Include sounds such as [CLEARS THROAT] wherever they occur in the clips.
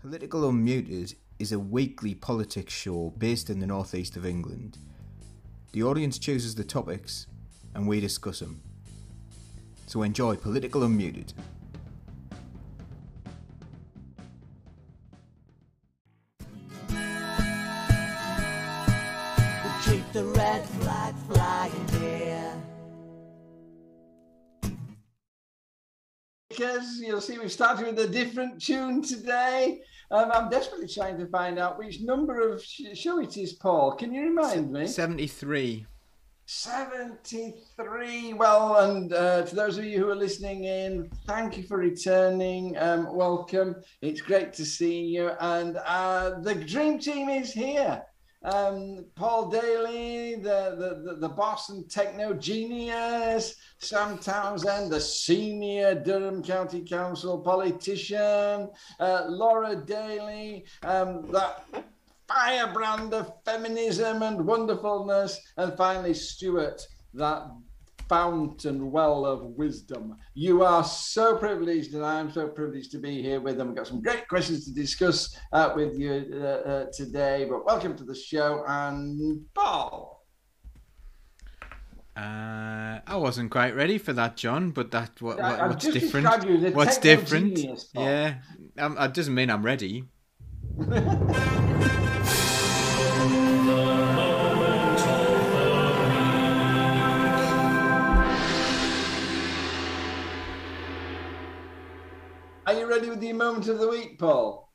Political Unmuted is a weekly politics show based in the northeast of England. The audience chooses the topics and we discuss them. So enjoy Political Unmuted. You'll see we've started with a different tune today. Um, I'm desperately trying to find out which number of sh- show it is, Paul. Can you remind me? 73. 73. Well, and uh, to those of you who are listening in, thank you for returning. Um, welcome. It's great to see you. And uh, the dream team is here. Um, Paul Daly, the, the, the, and techno genius, Sam Townsend, the senior Durham County Council politician, uh, Laura Daly, um, that firebrand of feminism and wonderfulness, and finally Stuart, that fountain well of wisdom. You are so privileged, and I'm so privileged to be here with them. We've got some great questions to discuss uh, with you uh, uh, today, but welcome to the show. And Paul. Uh, I wasn't quite ready for that, John. But that what, what what's different? What's different? genius, yeah, um, it doesn't mean I'm ready. [LAUGHS] moment of the week, Paul?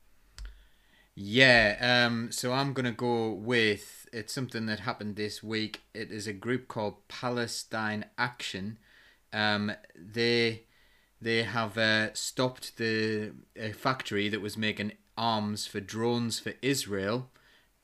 Yeah, um, so I'm gonna go with it's something that happened this week. It is a group called Palestine Action. Um, they they have uh, stopped the a factory that was making arms for drones for Israel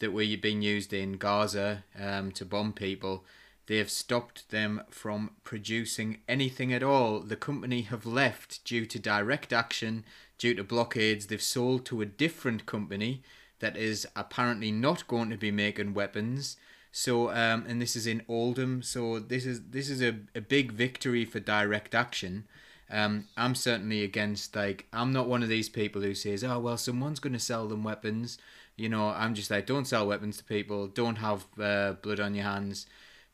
that were being used in Gaza um, to bomb people. They have stopped them from producing anything at all. The company have left due to direct action, due to blockades. They've sold to a different company that is apparently not going to be making weapons. So, um, and this is in Oldham. So this is this is a, a big victory for direct action. Um, I'm certainly against like I'm not one of these people who says, oh well, someone's going to sell them weapons. You know, I'm just like, don't sell weapons to people. Don't have uh, blood on your hands.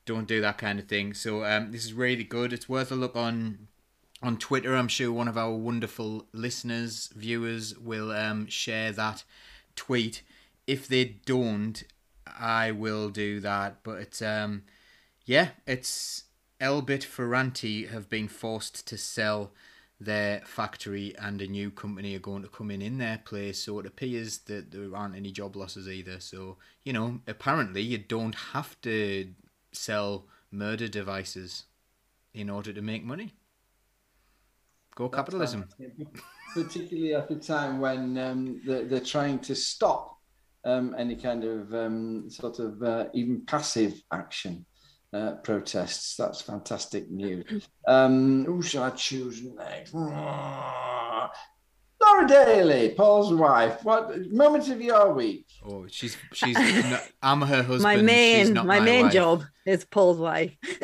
Don't do that kind of thing. So um, this is really good. It's worth a look on on Twitter. I'm sure one of our wonderful listeners, viewers, will um, share that tweet. If they don't, I will do that. But it's um, yeah, it's Elbit Ferranti have been forced to sell their factory, and a new company are going to come in in their place. So it appears that there aren't any job losses either. So you know, apparently you don't have to sell murder devices in order to make money. Go capitalism. Particularly at a time when um, they're, they're trying to stop um, any kind of um, sort of uh, even passive action uh, protests. That's fantastic news. Um, who shall I choose next? Laura Daly, Paul's wife. What moment of your week? Oh, she's she's. no, I'm her husband. my she's main not my, my main wife. job is Paul's wife. [LAUGHS]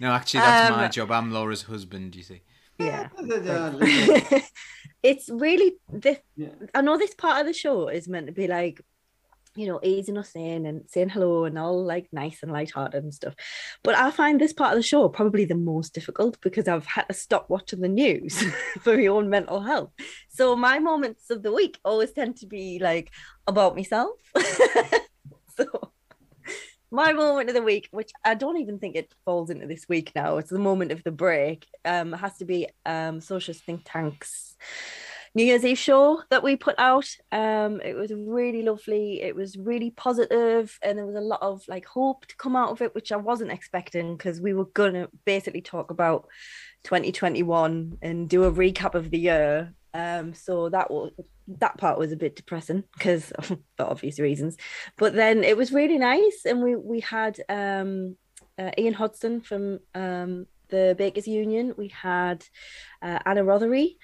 no, actually, that's my Um, job. I'm Laura's husband. You see. yeah. yeah. [LAUGHS] it's really this Yeah. I know this part of the show is meant to be like you know easing us in and saying hello and all like nice and light-hearted and stuff. But I find this part of the show probably the most difficult because I've had to stop watching the news [LAUGHS] for my own mental health. So my moments of the week always tend to be like about myself. [LAUGHS] So my moment of the week, which I don't even think it falls into this week now, it's the moment of the break. Um, has to be um Socialist Think Tank's New Year's Eve show that we put out. Um, it was really lovely. It was really positive, and there was a lot of like hope to come out of it, which I wasn't expecting because we were gonna basically talk about 2021 and do a recap of the year. Um, so that was that part was a bit depressing because [LAUGHS] for obvious reasons but then it was really nice and we we had um uh, ian hodson from um the bakers union we had uh, anna rothery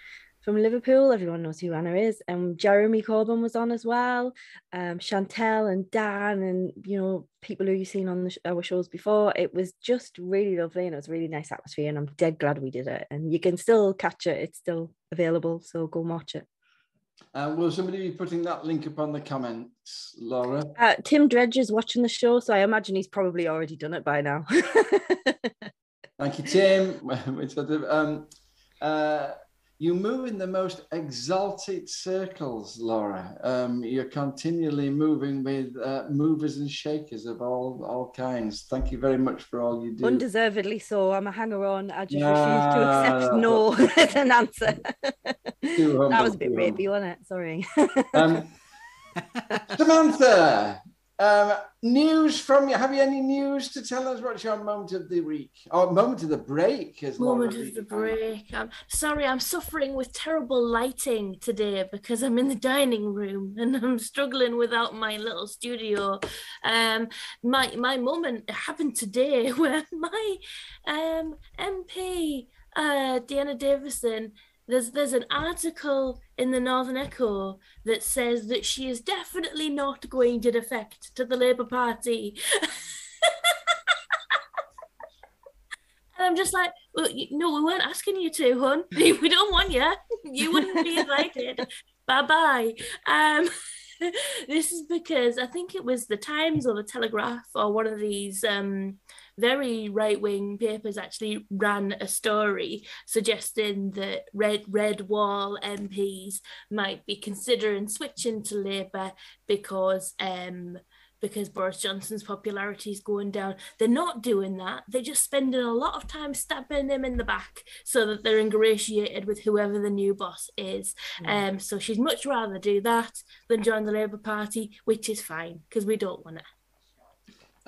from liverpool everyone knows who anna is and jeremy corbyn was on as well um chantel and dan and you know people who you've seen on the sh- our shows before it was just really lovely and it was a really nice atmosphere and i'm dead glad we did it and you can still catch it it's still available so go and watch it Uh, will somebody be putting that link up on the comments, Laura? Uh, Tim Dredge is watching the show, so I imagine he's probably already done it by now. [LAUGHS] Thank you, Tim. [LAUGHS] Which sort of, um, uh, you move in the most exalted circles, Laura. Um, you're continually moving with uh, movers and shakers of all all kinds. Thank you very much for all you do. Undeservedly so. I'm a hanger on. I just refuse to accept no, [LAUGHS] as an answer. That was a bit rapey, wasn't it? Sorry. Um, [LAUGHS] Samantha, um, news from you. Have you any news to tell us? What's your moment of the week? Or moment of the break? As Moment of the break. I'm sorry, I'm suffering with terrible lighting today because I'm in the dining room [LAUGHS] and I'm struggling without my little studio. Um, my my moment happened today [LAUGHS] where my um MP, uh, Dehenna Davison. There's there's an article in the Northern Echo that says that she is definitely not going to defect to the Labour Party. [LAUGHS] And I'm just like, well, you, no, we weren't asking you to, hon. [LAUGHS] We don't want you. You wouldn't be invited. [LAUGHS] bye bye. Um, this is because I think it was the Times or the Telegraph or one of these um, very right wing papers actually ran a story suggesting that red red wall MPs might be considering switching to Labour because um, because Boris Johnson's popularity is going down. They're not doing that. They're just spending a lot of time stabbing him in the back so that they're ingratiated with whoever the new boss is. Um, so she'd much rather do that than join the Labour Party, which is fine because we don't want to.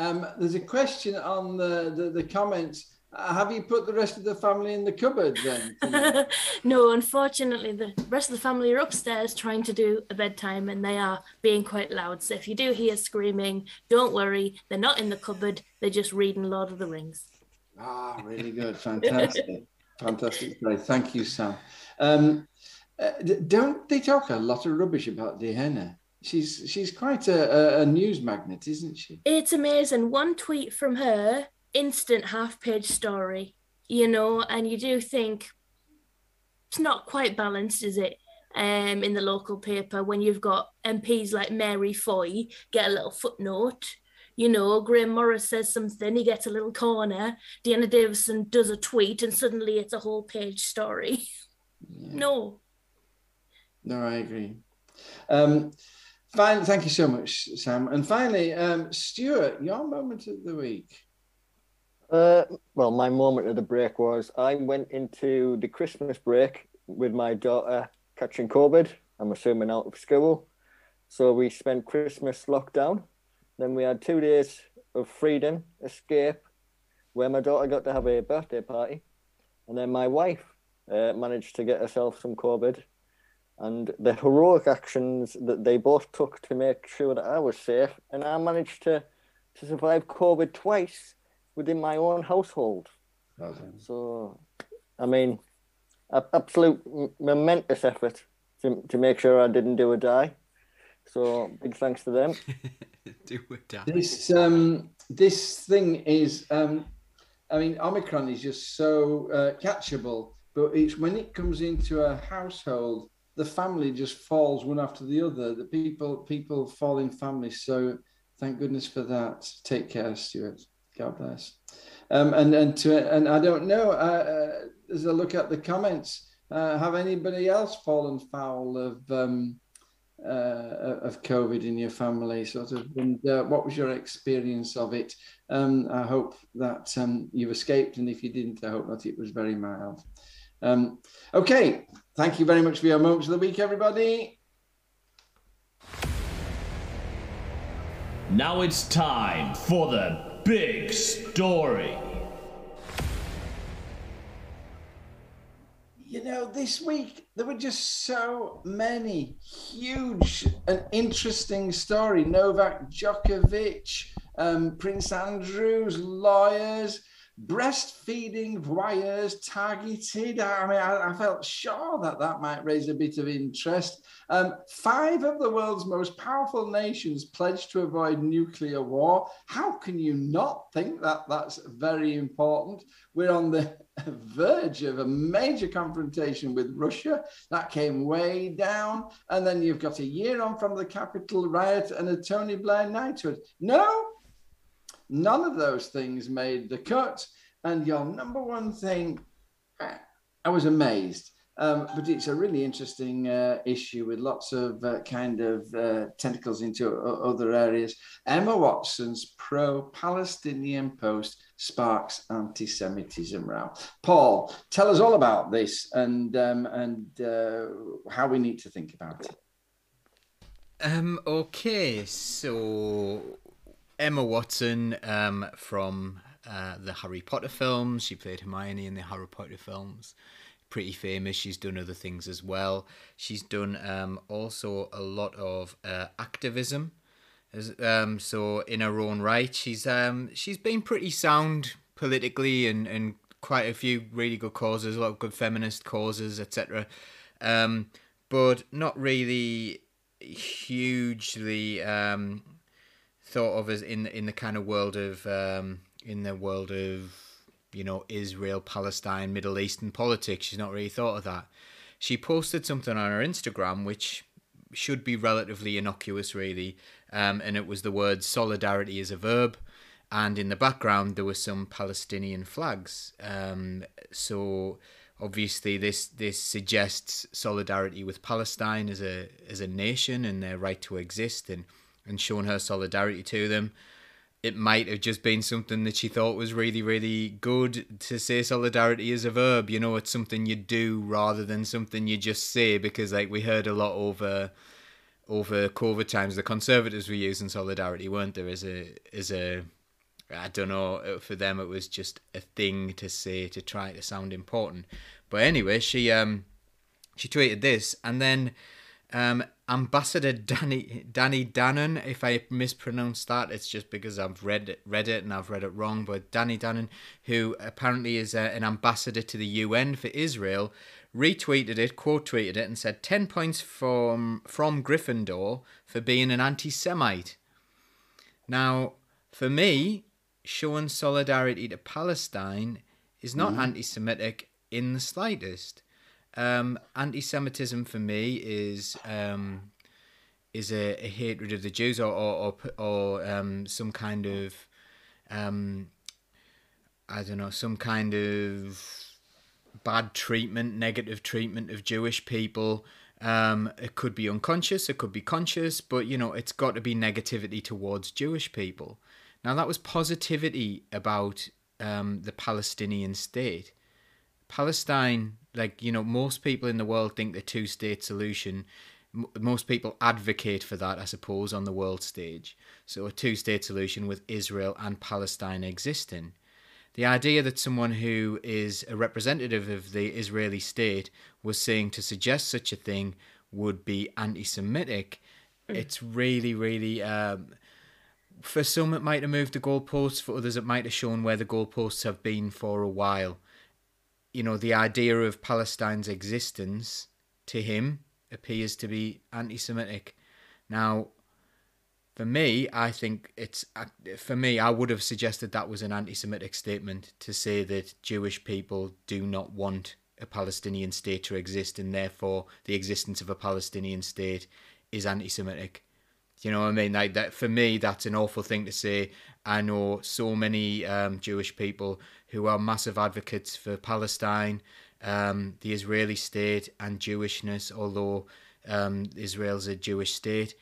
Um, there's a question on the, the, the comments. Uh, have you put the rest of the family in the cupboard then? [LAUGHS] no, unfortunately, the rest of the family are upstairs trying to do a bedtime and they are being quite loud. So if you do hear screaming, don't worry, they're not in the cupboard, they're just reading Lord of the Rings. Ah, really good. [LAUGHS] Fantastic. Fantastic. Great. Thank you, Sam. Um, uh, don't they talk a lot of rubbish about Dehenna? She's she's quite a, a, a news magnet, isn't she? It's amazing. One tweet from her, instant half page story, you know, and you do think it's not quite balanced, is it? Um, in the local paper, when you've got MPs like Mary Foy get a little footnote, you know, Graham Morris says something, he gets a little corner, Dehenna Davison does a tweet, and suddenly it's a whole page story. [LAUGHS] No. No, I agree. Um, fine. Thank you so much, Sam. And finally, um, Stuart, your moment of the week. Uh, well, my moment of the break was I went into the Christmas break with my daughter catching COVID. I'm assuming out of school. So we spent Christmas lockdown. Then we had two days of freedom, escape, where my daughter got to have a birthday party. And then my wife uh, managed to get herself some COVID. And the heroic actions that they both took to make sure that I was safe. And I managed to, to survive COVID twice within my own household. Well. So, I mean, a- absolute m- momentous effort to, to make sure I didn't do a die. So, big thanks to them. [LAUGHS] Do a die. This um, this thing is, um, I mean, Omicron is just so uh, catchable, but it's when it comes into a household, the family just falls one after the other. The people people fall in families. So thank goodness for that. Take care, Stuart. God bless. Um, and and to and I don't know. Uh, uh, as I look at the comments, uh, have anybody else fallen foul of? Um, uh, of COVID in your family, sort of, and uh, what was your experience of it? Um, I hope that um, you escaped, and if you didn't, I hope that it was very mild. Um, okay, thank you very much for your moments of the week, everybody. Now it's time for the big story. You know, this week there were just so many huge and interesting story. Novak Djokovic, um, Prince Andrew's lawyers, breastfeeding voyeurs targeted. I mean, I, I, felt sure that that might raise a bit of interest. Um, five of the world's most powerful nations pledged to avoid nuclear war. How can you not think that that's very important? We're on the [LAUGHS] verge of a major confrontation with Russia. That came way down. And then you've got a year on from the Capitol riot and a Tony Blair knighthood. No, None of those things made the cut. And your number one thing, I was amazed. Um, but it's a really interesting uh, issue with lots of uh, kind of uh, tentacles into other areas. Emma Watson's pro Palestinian post sparks anti Semitism row. Paul, tell us all about this and, um, and uh, how we need to think about it. Um, okay, so Emma Watson um, from uh, the Harry Potter films. She played Hermione in the Harry Potter films. Pretty famous. She's done other things as well. She's done um, also a lot of uh, activism. As, um, so in her own right, she's um, she's been pretty sound politically and, and quite a few really good causes, a lot of good feminist causes, etc. Um, but not really hugely um, thought of as in in the kind of world of um, in the world of you know Israel, Palestine, Middle Eastern politics. She's not really thought of that. She posted something on her Instagram which should be relatively innocuous, really, um, and it was the word solidarity as a verb. And in the background, there were some Palestinian flags. Um, so obviously, this this suggests solidarity with Palestine as a as a nation and their right to exist and and shown her solidarity to them. It might have just been something that she thought was really, really good to say solidarity is a verb. You know, it's something you do rather than something you just say because, like, we heard a lot over over COVID times, the Conservatives were using solidarity, weren't there? As a as a I don't know. For them, it was just a thing to say to try to sound important. But anyway, she um she tweeted this, and then um Ambassador Danny Danny Danon. If I mispronounce that, it's just because I've read it, read it and I've read it wrong. But Danny Danon, who apparently is uh, an ambassador to the UN for Israel, retweeted it, quote tweeted it, and said ten points from from Gryffindor for being an anti-Semite. Now, for me, showing solidarity to Palestine is not mm-hmm. anti-Semitic in the slightest. Um, anti-Semitism for me is um, is a, a, hatred of the Jews or or or, or um, some kind of um, I don't know some kind of bad treatment, negative treatment of Jewish people. Um, it could be unconscious, it could be conscious, but you know it's got to be negativity towards Jewish people. Now that was positivity about um, the Palestinian state. Palestine like you know most people in the world think the two state solution. M- most people advocate for that i suppose on the world stage. So a two state solution with israel and palestine existing. The idea that someone who is a representative of the israeli state was saying to suggest such a thing would be anti-semitic mm. it's really really um, for some it might have moved the goalposts for others it might have shown where the goalposts have been for a while you know, the idea of Palestine's existence to him appears to be anti Semitic. Now, for me, I think it's, for me, I would have suggested that was an anti Semitic statement to say that Jewish people do not want a Palestinian state to exist and therefore the existence of a Palestinian state is anti Semitic. You know what I mean? Like that for me, that's an awful thing to say. I know so many um, Jewish people who are massive advocates for Palestine, um, the Israeli state, and Jewishness. Although um, Israel's a Jewish state,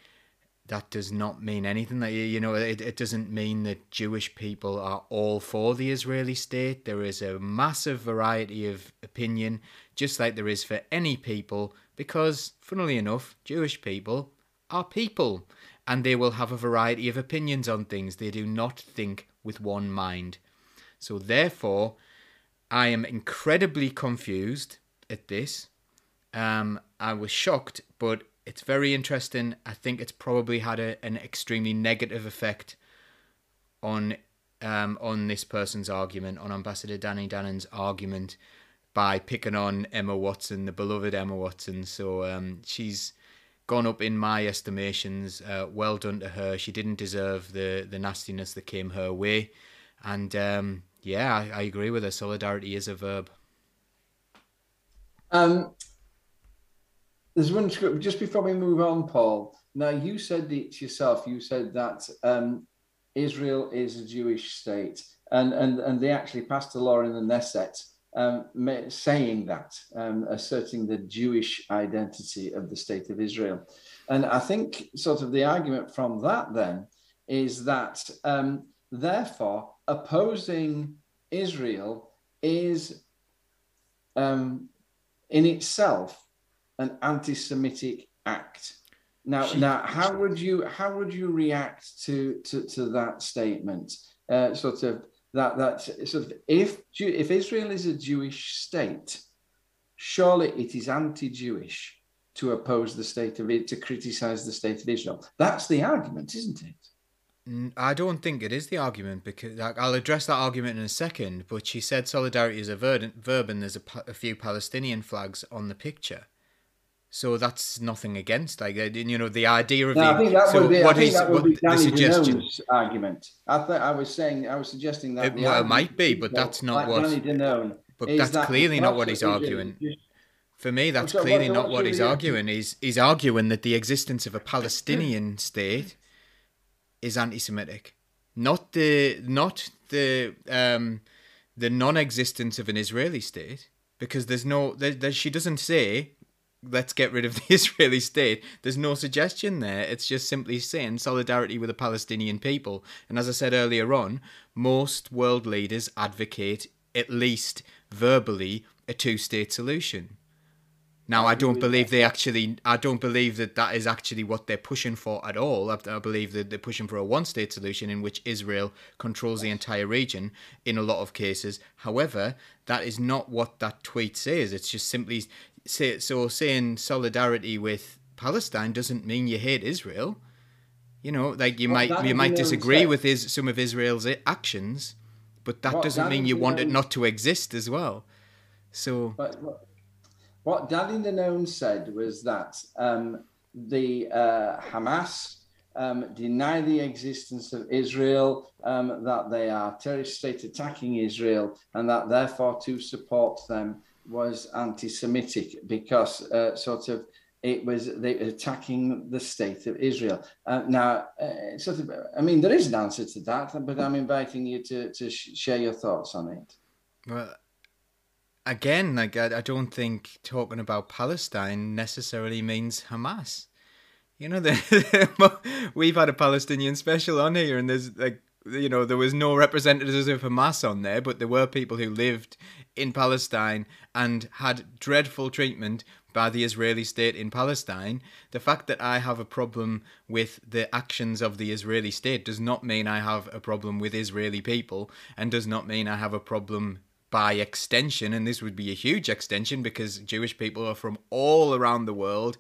that does not mean anything. That you know, it, it doesn't mean that Jewish people are all for the Israeli state. There is a massive variety of opinion, just like there is for any people, because, funnily enough, Jewish people are people and they will have a variety of opinions on things. They do not think with one mind. So, therefore, I am incredibly confused at this. Um, I was shocked, but it's very interesting. I think it's probably had a, an extremely negative effect on um, on this person's argument, on Ambassador Danny Danon's argument, by picking on Emma Watson, the beloved Emma Watson. So um, she's gone up in my estimations. Uh, well done to her. She didn't deserve the the nastiness that came her way, and um, yeah, I, I agree with her. Solidarity is a verb. Um, there's one script just before we move on, Paul. Now you said it yourself. You said that um, Israel is a Jewish state, and and and they actually passed a law in the Knesset um, saying that, um, asserting the Jewish identity of the state of Israel. And I think sort of the argument from that then is that um, therefore opposing Israel is um, in itself an anti-Semitic act. Now, She- now, how would you how would you react to to, to that statement? Uh, sort of that that sort of if if Israel is a Jewish state, surely it is anti-Jewish to oppose the state of it to criticize the state of Israel. That's the argument, isn't it? I don't think it is the argument because I'll address that argument in a second. But she said solidarity is a verb, verb and there's a, pa- a few Palestinian flags on the picture, so that's nothing against. Like uh, you know, the idea of No, the I think that so would be. I what think is that would what be the Danny suggestion? Danon's argument. I thought I was saying. I was suggesting that It well, it might be, but that's not like what- Danny Danon But that's that clearly not what he's perhaps it is arguing. just- For me, that's so clearly so not what he's arguing. He's he's arguing that the existence of a [CLEARS THROAT] Palestinian state is anti-Semitic, not the not the um the non-existence of an Israeli state, because there's no there, there, she doesn't say let's get rid of the [LAUGHS] Israeli state. There's no suggestion there. It's just simply saying solidarity with the Palestinian people. And as I said earlier on, most world leaders advocate at least verbally a two-state solution. Now, I don't believe they actually. I don't believe that that is actually what they're pushing for at all. I, I believe that they're pushing for a one-state solution in which Israel controls the entire region in a lot of cases. However, that is not what that tweet says. It's just simply say so. Saying solidarity with Palestine doesn't mean you hate Israel. You know, like you Well, might you might disagree with his, some of Israel's actions, but that Well, doesn't mean you want it not to exist as well. So But what Danny Danon said was that um, the uh, Hamas um, deny the existence of Israel, um, that they are terrorist state attacking Israel, and that therefore to support them was anti-Semitic because uh, sort of it was they attacking the state of Israel. Uh, now, uh, sort of, I mean, there is an answer to that, but I'm inviting you to to sh- share your thoughts on it. Well, again, like I, I don't think talking about Palestine necessarily means Hamas. You know, [LAUGHS] the, we've had a Palestinian special on here, and there's like, you know, there was no representatives of Hamas on there, but there were people who lived in Palestine and had dreadful treatment by the Israeli state in Palestine. The fact that I have a problem with the actions of the Israeli state does not mean I have a problem with Israeli people, and does not mean I have a problem by extension, and this would be a huge extension because Jewish people are from all around the world,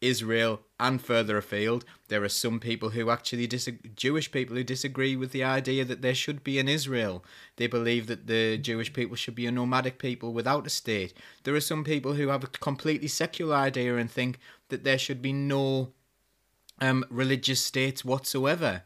Israel and further afield. There are some people who actually disagree, Jewish people who disagree with the idea that there should be an Israel. They believe that the Jewish people should be a nomadic people without a state. There are some people who have a completely secular idea and think that there should be no um, religious states whatsoever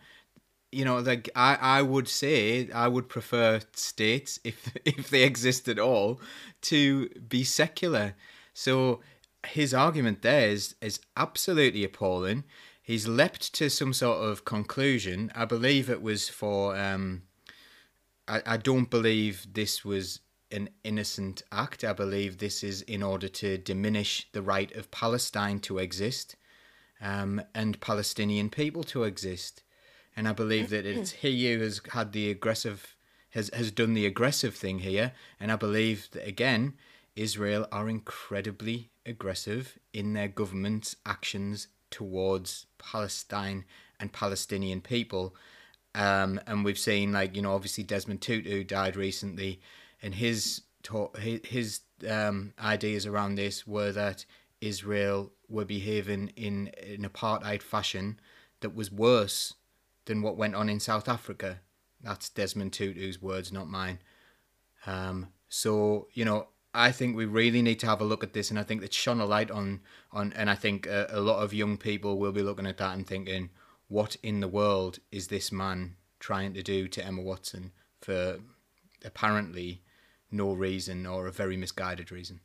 you know like i i would say i would prefer states if [LAUGHS] if they exist at all to be secular. So his argument there is is absolutely appalling. He's leapt to some sort of conclusion. I believe it was for um i i don't believe this was an innocent act. I believe this is in order to diminish the right of palestine to exist um, and palestinian people to exist and I believe that it's he who has had the aggressive has has done the aggressive thing here, and I believe that again, Israel are incredibly aggressive in their government's actions towards Palestine and Palestinian people. Um, and we've seen like you know obviously Desmond Tutu died recently, and his, his um, ideas around this were that Israel were behaving in an apartheid fashion that was worse than what went on in South Africa. That's Desmond Tutu's words, not mine. Um, so you know, I think we really need to have a look at this, and I think it's shone a light on on, and I think a, a lot of young people will be looking at that and thinking, what in the world is this man trying to do to Emma Watson for apparently no reason or a very misguided reason?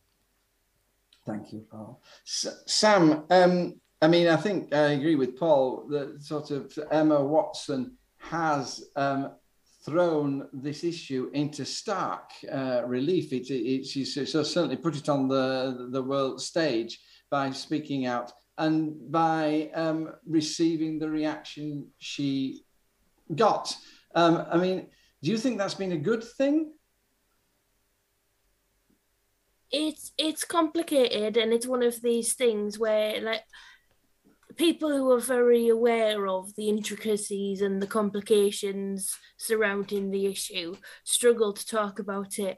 Thank you, Paul. S- Sam, um, I mean, I think I agree with Paul that sort of Emma Watson has um, thrown this issue into stark uh, relief. It, it, she's so certainly put it on the, the world stage by speaking out and by um, receiving the reaction she got. Um, I mean, do you think that's been a good thing? it's it's complicated and it's one of these things where like people who are very aware of the intricacies and the complications surrounding the issue struggle to talk about it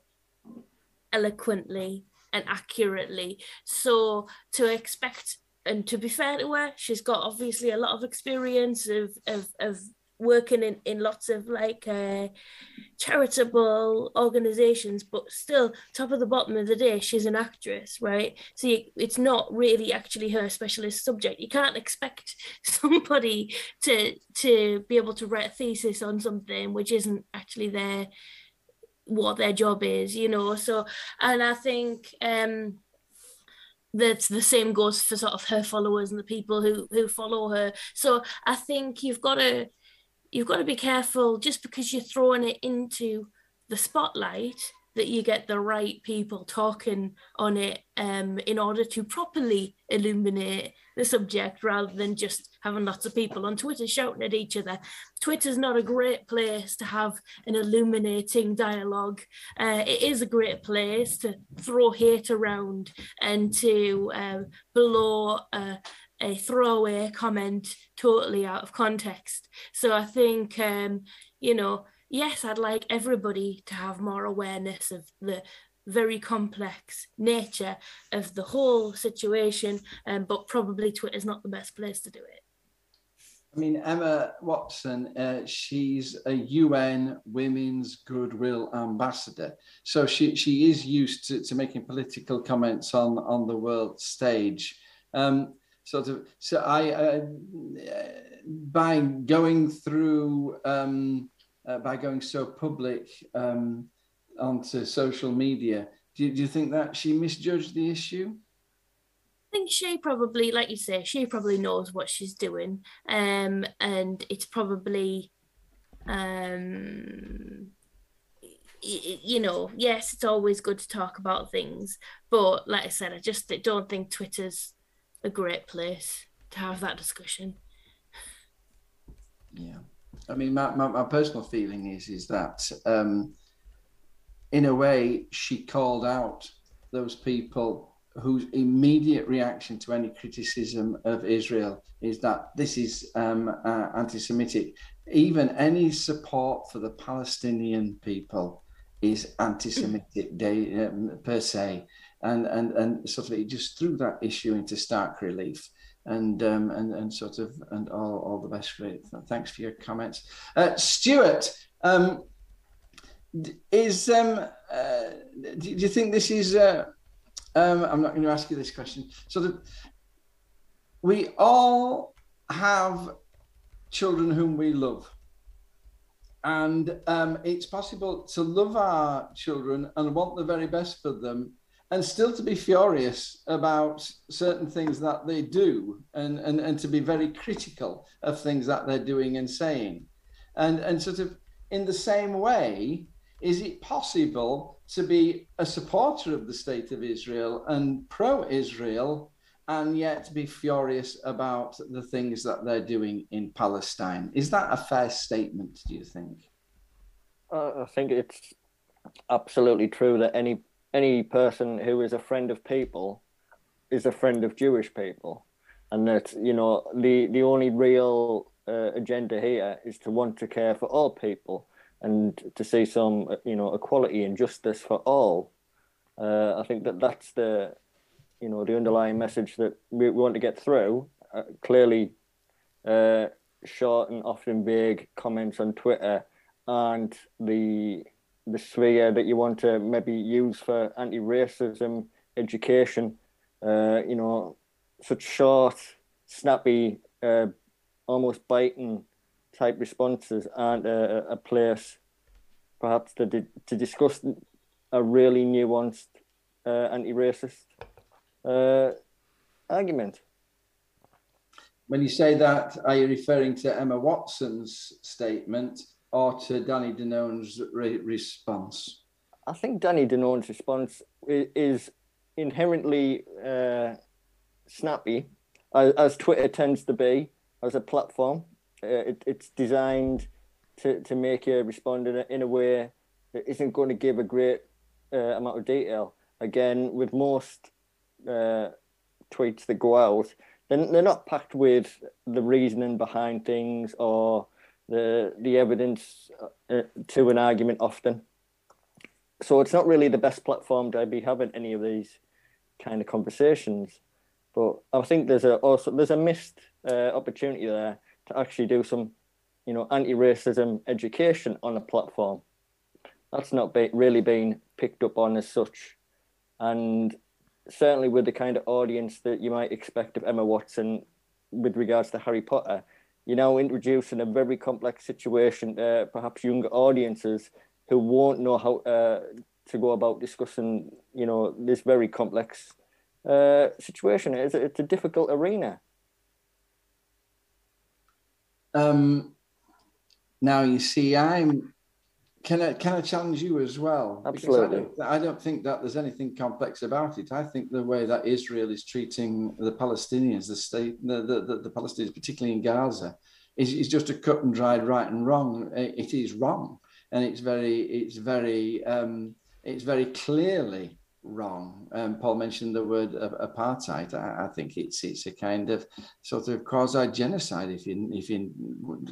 eloquently and accurately. So to expect and to be fair to her she's got obviously a lot of experience of of, of working in, in lots of like uh, charitable organizations but still top of the bottom of the day she's an actress right? So you, it's not really actually her specialist subject. You can't expect [LAUGHS] somebody to to be able to write a thesis on something which isn't actually their what their job is you know? So and i think um that the same goes for sort of her followers and the people who who follow her. So i think you've got to you've got to be careful just because you're throwing it into the spotlight that you get the right people talking on it um, in order to properly illuminate the subject rather than just having lots of people on Twitter shouting at each other. Twitter's not a great place to have an illuminating dialogue. Uh, it is a great place to throw hate around and to uh, blow a, a throwaway comment totally out of context. So I think, um, you know, yes, I'd like everybody to have more awareness of the very complex nature of the whole situation, um, but probably Twitter's not the best place to do it. I mean, Emma Watson, uh, she's a UN Women's Goodwill Ambassador. So she, she is used to, to making political comments on, on the world stage. Um, sort of so I uh, by going through um, uh, by going so public um, onto social media. Do you, do you think that she misjudged the issue? I think she probably, like you say, she probably knows what she's doing, um, and it's probably, um, you know, yes, it's always good to talk about things, but like I said, I just don't think Twitter's a great place to have that discussion. Yeah, I mean, my, my, my personal feeling is is that um, in a way she called out those people whose immediate reaction to any criticism of Israel is that this is um, uh, anti-Semitic. Even any support for the Palestinian people is anti-Semitic [LAUGHS] day, um, per se and and and sort of it just threw that issue into stark relief and um, and and sort of and all, all the best for it. Thanks for your comments, uh, Stuart. Um, is um, uh, do, you think this is? Uh, um, I'm not going to ask you this question. So that we all have children whom we love. And um, it's possible to love our children and want the very best for them and still to be furious about certain things that they do and, and, and to be very critical of things that they're doing and saying. And, and sort of in the same way, is it possible to be a supporter of the state of Israel and pro Israel and yet be furious about the things that they're doing in Palestine? Is that a fair statement, do you think? Uh, I think it's absolutely true that any any person who is a friend of people is a friend of Jewish people, and that you know the the only real uh, agenda here is to want to care for all people and to see some you know equality and justice for all. Uh, I think that that's the you know the underlying message that we, want to get through. Uh, clearly, uh, short and often vague comments on Twitter aren't the the sphere that you want to maybe use for anti-racism education. Uh, you know, such short, snappy, uh, almost biting type responses aren't a, a place perhaps to di- to discuss a really nuanced uh, anti-racist uh, argument. When you say that, are you referring to Emma Watson's statement or to Danny Danon's re- response? I think Danny Danon's response is inherently uh, snappy, as, as Twitter tends to be as a platform. Uh, it, it's designed to, to make you respond in a, in a way that isn't going to give a great uh, amount of detail. Again, with most uh, tweets that go out, they're, they're not packed with the reasoning behind things or the the evidence uh, to an argument often. So it's not really the best platform to be having any of these kind of conversations. But I think there's a also there's a missed uh, opportunity there to actually do some, you know, anti-racism education on a platform. That's not be, really been picked up on as such, and certainly with the kind of audience that you might expect of Emma Watson with regards to Harry Potter, you're now introducing a very complex situation to perhaps younger audiences who won't know how uh, to go about discussing, you know, this very complex uh, situation. It's a, it's a difficult arena. Um, now you see, I'm can I can I challenge you as well? Because Absolutely. I don't, I don't think that there's anything complex about it. I think the way that Israel is treating the Palestinians, the state, the the, the, the Palestinians, particularly in Gaza, is, is just a cut and dried right and wrong. It, is wrong, and it's very it's very um, it's very clearly wrong. Um, Paul mentioned the word apartheid. I, I think it's it's a kind of sort of quasi genocide, if you if you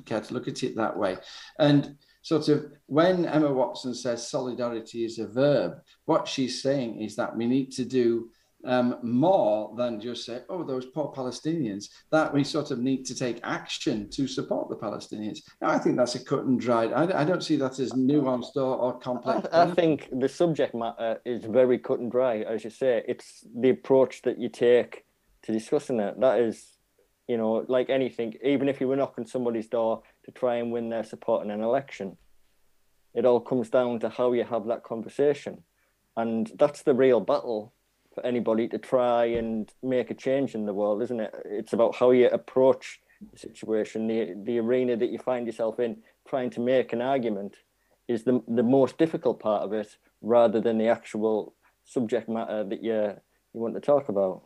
care to look at it that way, and sort of when Emma Watson says solidarity is a verb, what she's saying is that we need to do um, more than just say, oh, those poor Palestinians, that we sort of need to take action to support the Palestinians. Now, I think that's a cut and dried. I, I don't see that as nuanced or, or complex. I, I think the subject matter is very cut and dry, as you say. It's the approach that you take to discussing it. That is, you know, like anything, even if you were knocking somebody's door to try and win their support in an election, it all comes down to how you have that conversation. And that's the real battle for anybody to try and make a change in the world, isn't it? It's about how you approach the situation, the, the arena that you find yourself in, trying to make an argument is the, the most difficult part of it rather than the actual subject matter that you, you want to talk about.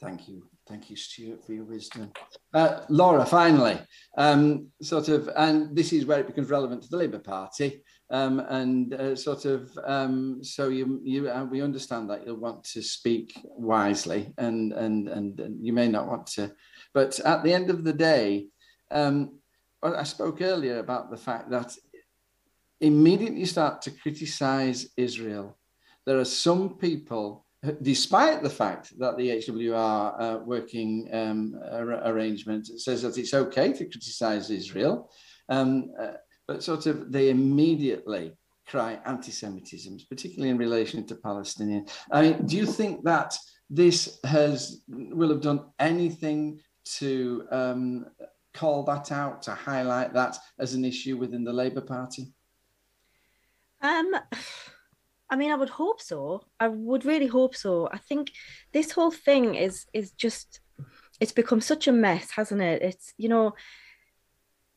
Thank you. Thank you, Stuart, for your wisdom. Uh, Laura, finally, um, sort of, and this is where it becomes relevant to the Labour Party. Um, and uh, sort of, um, so you, you, uh, we understand that you'll want to speak wisely, and, and and and you may not want to, but at the end of the day, um, I spoke earlier about the fact that immediately you start to criticise Israel, there are some people despite the fact that the HWR uh, working um, ar- arrangement says that it's okay to criticize Israel, um, uh, but sort of they immediately cry anti-Semitism, particularly in relation to Palestinians. I mean, do you think that this has will have done anything to um, call that out, to highlight that as an issue within the Labour Party? Um, I mean, I would hope so. I would really hope so. I think this whole thing is is just it's become such a mess, hasn't it? It's you know,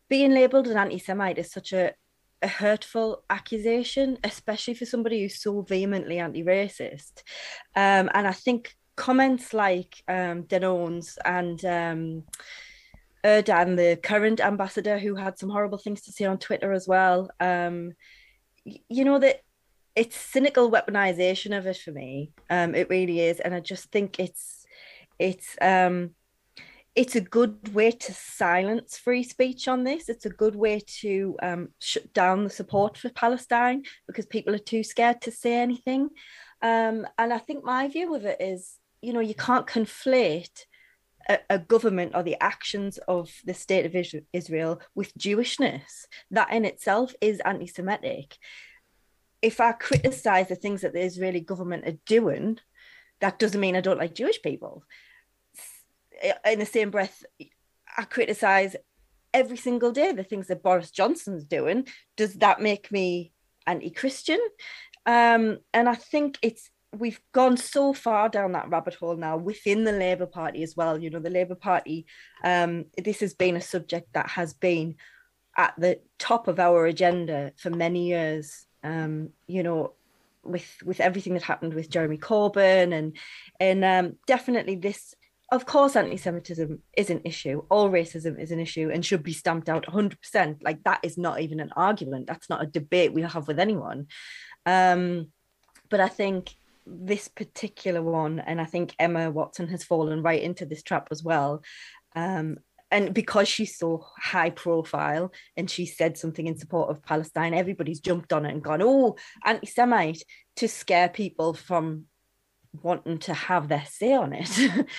being labelled an anti-Semite is such a a hurtful accusation, especially for somebody who's so vehemently anti-racist. Um, and I think comments like um, and um, Erdan, the current ambassador, who had some horrible things to say on Twitter as well. Um, you know that it's cynical weaponization of it for me. Um, it really is, and I just think it's it's um, it's a good way to silence free speech on this. It's a good way to um, shut down the support for Palestine because people are too scared to say anything. Um, and I think my view of it is, you know, you can't conflate a, a government or the actions of the state of Israel with Jewishness. That in itself is anti Semitic. If I criticize the things that the Israeli government are doing, that doesn't mean I don't like Jewish people. In the same breath, I criticize every single day the things that Boris Johnson's doing. Does that make me anti Christian? Um, and I think it's we've gone so far down that rabbit hole now within the Labour Party as well. You know, the Labour Party, um, this has been a subject that has been at the top of our agenda for many years. Um, you know, with with everything that happened with Jeremy Corbyn and and um, definitely this. Of course, anti-Semitism is an issue. All racism is an issue and should be stamped out 100%. Like that is not even an argument. That's not a debate we have with anyone. Um, but I think this particular one, and I think Emma Watson has fallen right into this trap as well. Um, and because she's so high profile and she said something in support of Palestine, everybody's jumped on it and gone, oh, anti Semite to scare people from wanting to have their say on it.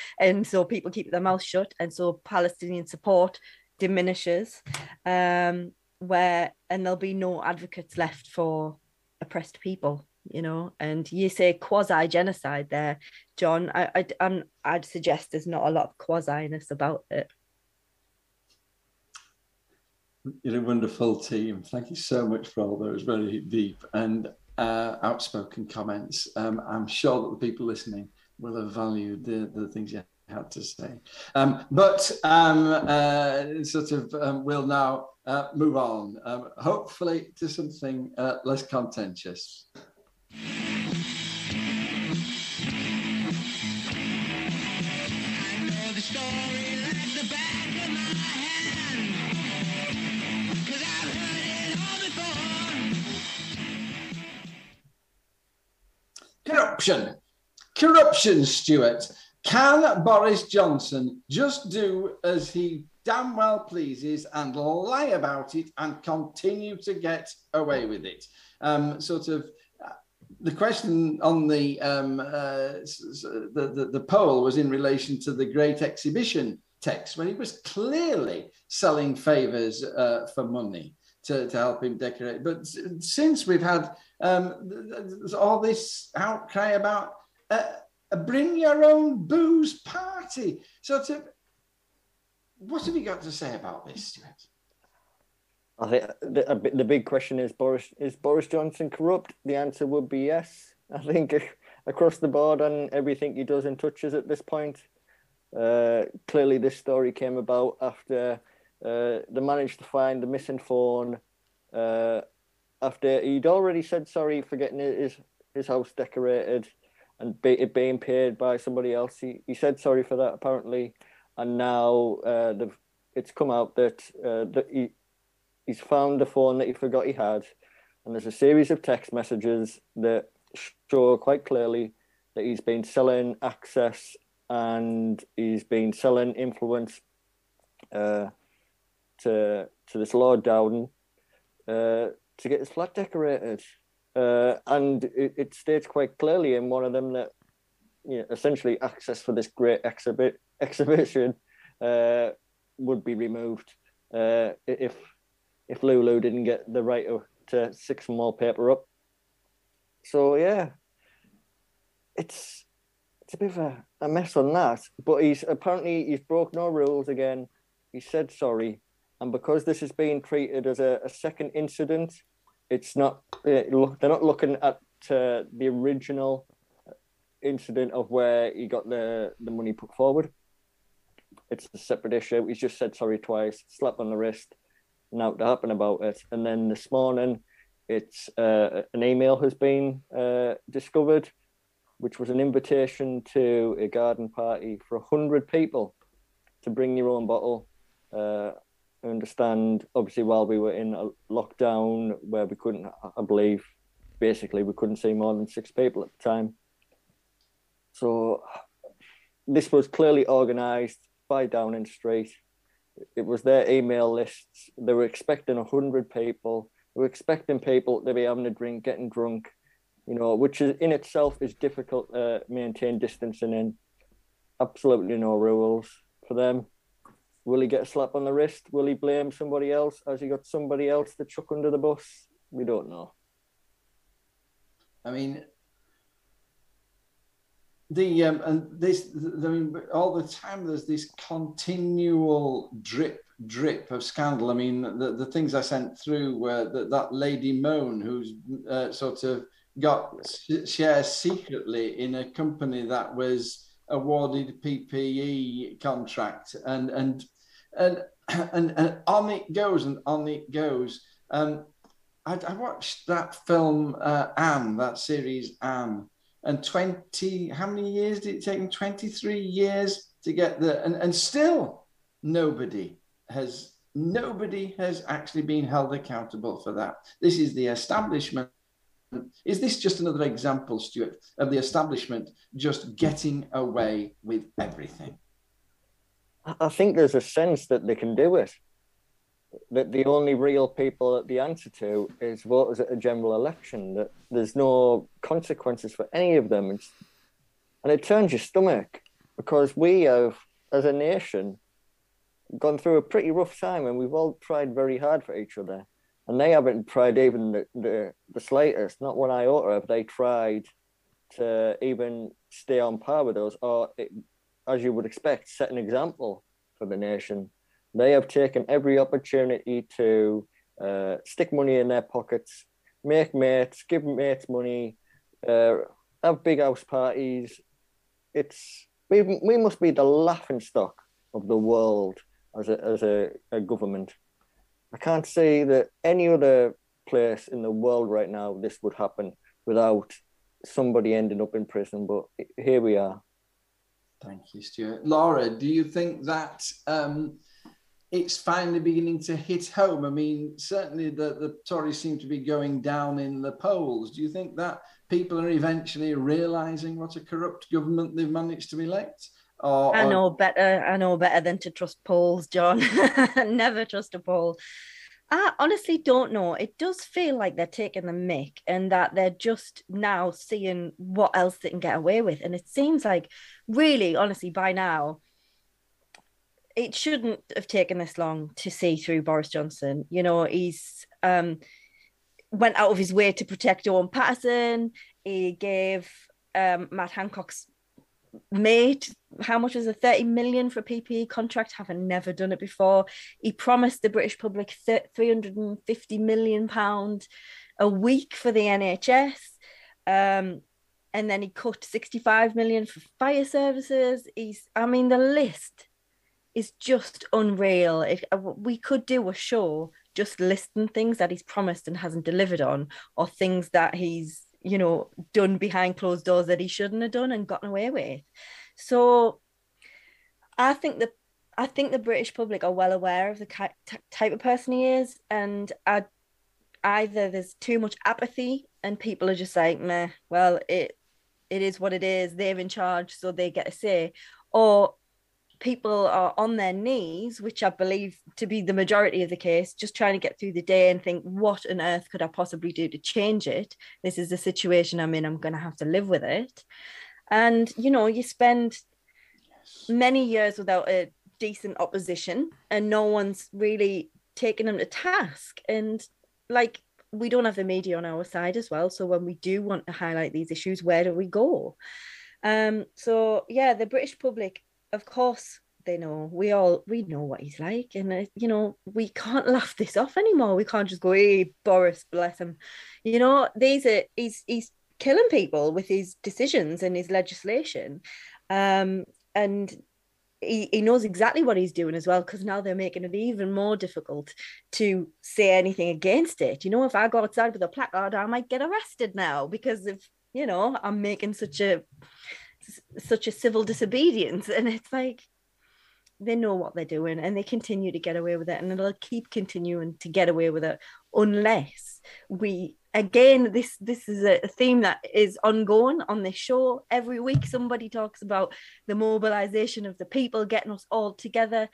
[LAUGHS] and so people keep their mouth shut. And so Palestinian support diminishes, um, where, and there'll be no advocates left for oppressed people you know and you say quasi genocide there john i I, i'd suggest there's not a lot of quasi-ness about it You're a wonderful team. Thank you so much for all those very deep and uh, outspoken comments. Um, I'm sure that the people listening will have valued the, the things you had to say. Um, but um, uh, sort of um, we'll now uh, move on, um, hopefully to something uh, less contentious. Corruption. Corruption, Stuart. Can Boris Johnson just do as he damn well pleases and lie about it and continue to get away with it? Um, sort of uh, the question on the, um, uh, the, the the poll was in relation to the Great Exhibition text when he was clearly selling favors uh, for money to, to help him decorate. But since we've had um, all this outcry about uh, a bring your own booze party, so of, what have you got to say about this, Stuart? I think the, the big question is Boris is Boris Johnson corrupt? The answer would be yes. I think [LAUGHS] across the board on everything he does and touches at this point. Uh, clearly, this story came about after uh, they managed to find the missing phone. Uh, after he'd already said sorry for getting his his house decorated and be, it being paid by somebody else. He, he said sorry for that apparently, and now uh, they've, it's come out that uh, that he he's found the phone that he forgot he had, and there's a series of text messages that show quite clearly that he's been selling access and he's been selling influence uh, to to this Lord Dowden uh, to get his flat decorated. Uh, and it, it states quite clearly in one of them that you know, essentially access for this great exhibit exhibition uh, would be removed uh, if if Lulu didn't get the right to, some more paper up. So yeah, it's it's a bit of a, a mess on that. But he's apparently he's broke no rules again. He said sorry, and because this is being treated as a, a second incident, it's not. Look, they're not looking at uh, the original incident of where he got the the money put forward. It's a separate issue. He's just said sorry twice, slap on the wrist, now to happen about it. And then this morning, it's uh, an email has been uh, discovered, which was an invitation to a garden party for hundred people to bring your own bottle. Uh, Understand, obviously, while we were in a lockdown where we couldn't, I believe, basically we couldn't see more than six people at the time. So this was clearly organised by Downing Street. It was their email lists. They were expecting a hundred people. They were expecting people to be having a drink, getting drunk, you know, which is in itself is difficult to maintain distancing in. Absolutely no rules. for them. Will he get a slap on the wrist? Will he blame somebody else? Has he got somebody else to chuck under the bus? We don't know. I mean, the um, and this, I mean, all the time there's this continual drip, drip of scandal. I mean, the, the things I sent through were that, that lady Mone, who's uh, sort of got shares secretly in a company that was awarded PPE contract, and and and [CLEARS THROAT] and, and on it goes and on it goes. Um, I, I watched that film uh, Anne, that series Anne, and twenty. How many years did it take? Twenty three years to get the, and and still nobody has nobody has actually been held accountable for that. This is the establishment is this just another example, Stuart, of the establishment just getting away with everything? I think there's a sense that they can do it. That the only real people that the answer to is voters at a general election. That there's no consequences for any of them. It's, and it turns your stomach because we have, as a nation, gone through a pretty rough time and we've all tried very hard for each other and they haven't tried even the, the, the slightest, not one iota have they tried to even stay on par with us, or it, as you would expect, set an example for the nation. They have taken every opportunity to uh, stick money in their pockets, make mates, give mates money, uh, have big house parties. It's we, we must be the laughing stock of the world as a, as a, a government. I can't say that any other place in the world right now this would happen without somebody ending up in prison. But here we are. Thank you, Stuart. Laura, do you think that um, it's finally beginning to hit home? I mean, certainly the, the Tories seem to be going down in the polls. Do you think that people are eventually realizing what a corrupt government they've managed to elect? Or, I know or... better. I know better than to trust polls, John. [LAUGHS] Never trust a poll. I honestly don't know. It does feel like they're taking the mick and that they're just now seeing what else they can get away with. And it seems like, really, honestly, by now, it shouldn't have taken this long to see through Boris Johnson. You know, he's um, went out of his way to protect Owen Paterson. He gave um, Matt Hancock's made how much was a 30 million for a PPE contract, having never done it before. He promised the British public 350 million pound a week for the NHS. Um, and then he cut 65 million for fire services. He's, I mean, the list is just unreal. If uh, we could do a show just listing things that he's promised and hasn't delivered on, or things that he's you know, done behind closed doors that he shouldn't have done and gotten away with. So I think the I think the British public are well aware of the type of person he is, and I, either there's too much apathy and people are just like, meh, well, it it is what it is. They're in charge, so they get a say, or people are on their knees, which I believe to be the majority of the case, just trying to get through the day and think, what on earth could I possibly do to change it? This is the situation I'm in. I'm going to have to live with it. And, you know, you spend many years without a decent opposition and no one's really taken them to task. And, like, we don't have the media on our side as well. So when we do want to highlight these issues, where do we go? Um, so yeah, the British public of course they know we all we know what he's like and uh, you know we can't [LAUGHS] laugh this off anymore. We can't just go hey boris bless him. You know these are he's he's killing people with his decisions and his legislation um and he, he knows exactly what he's doing as well because now they're making it even more difficult to say anything against it. You know if i go outside with a placard i might get arrested now because if you know i'm making such a such a civil disobedience. And it's like they know what they're doing and they continue to get away with it. And they'll keep continuing to get away with it unless we again this this is a theme that is ongoing on this show. Every week somebody talks about the mobilization of the people getting us all together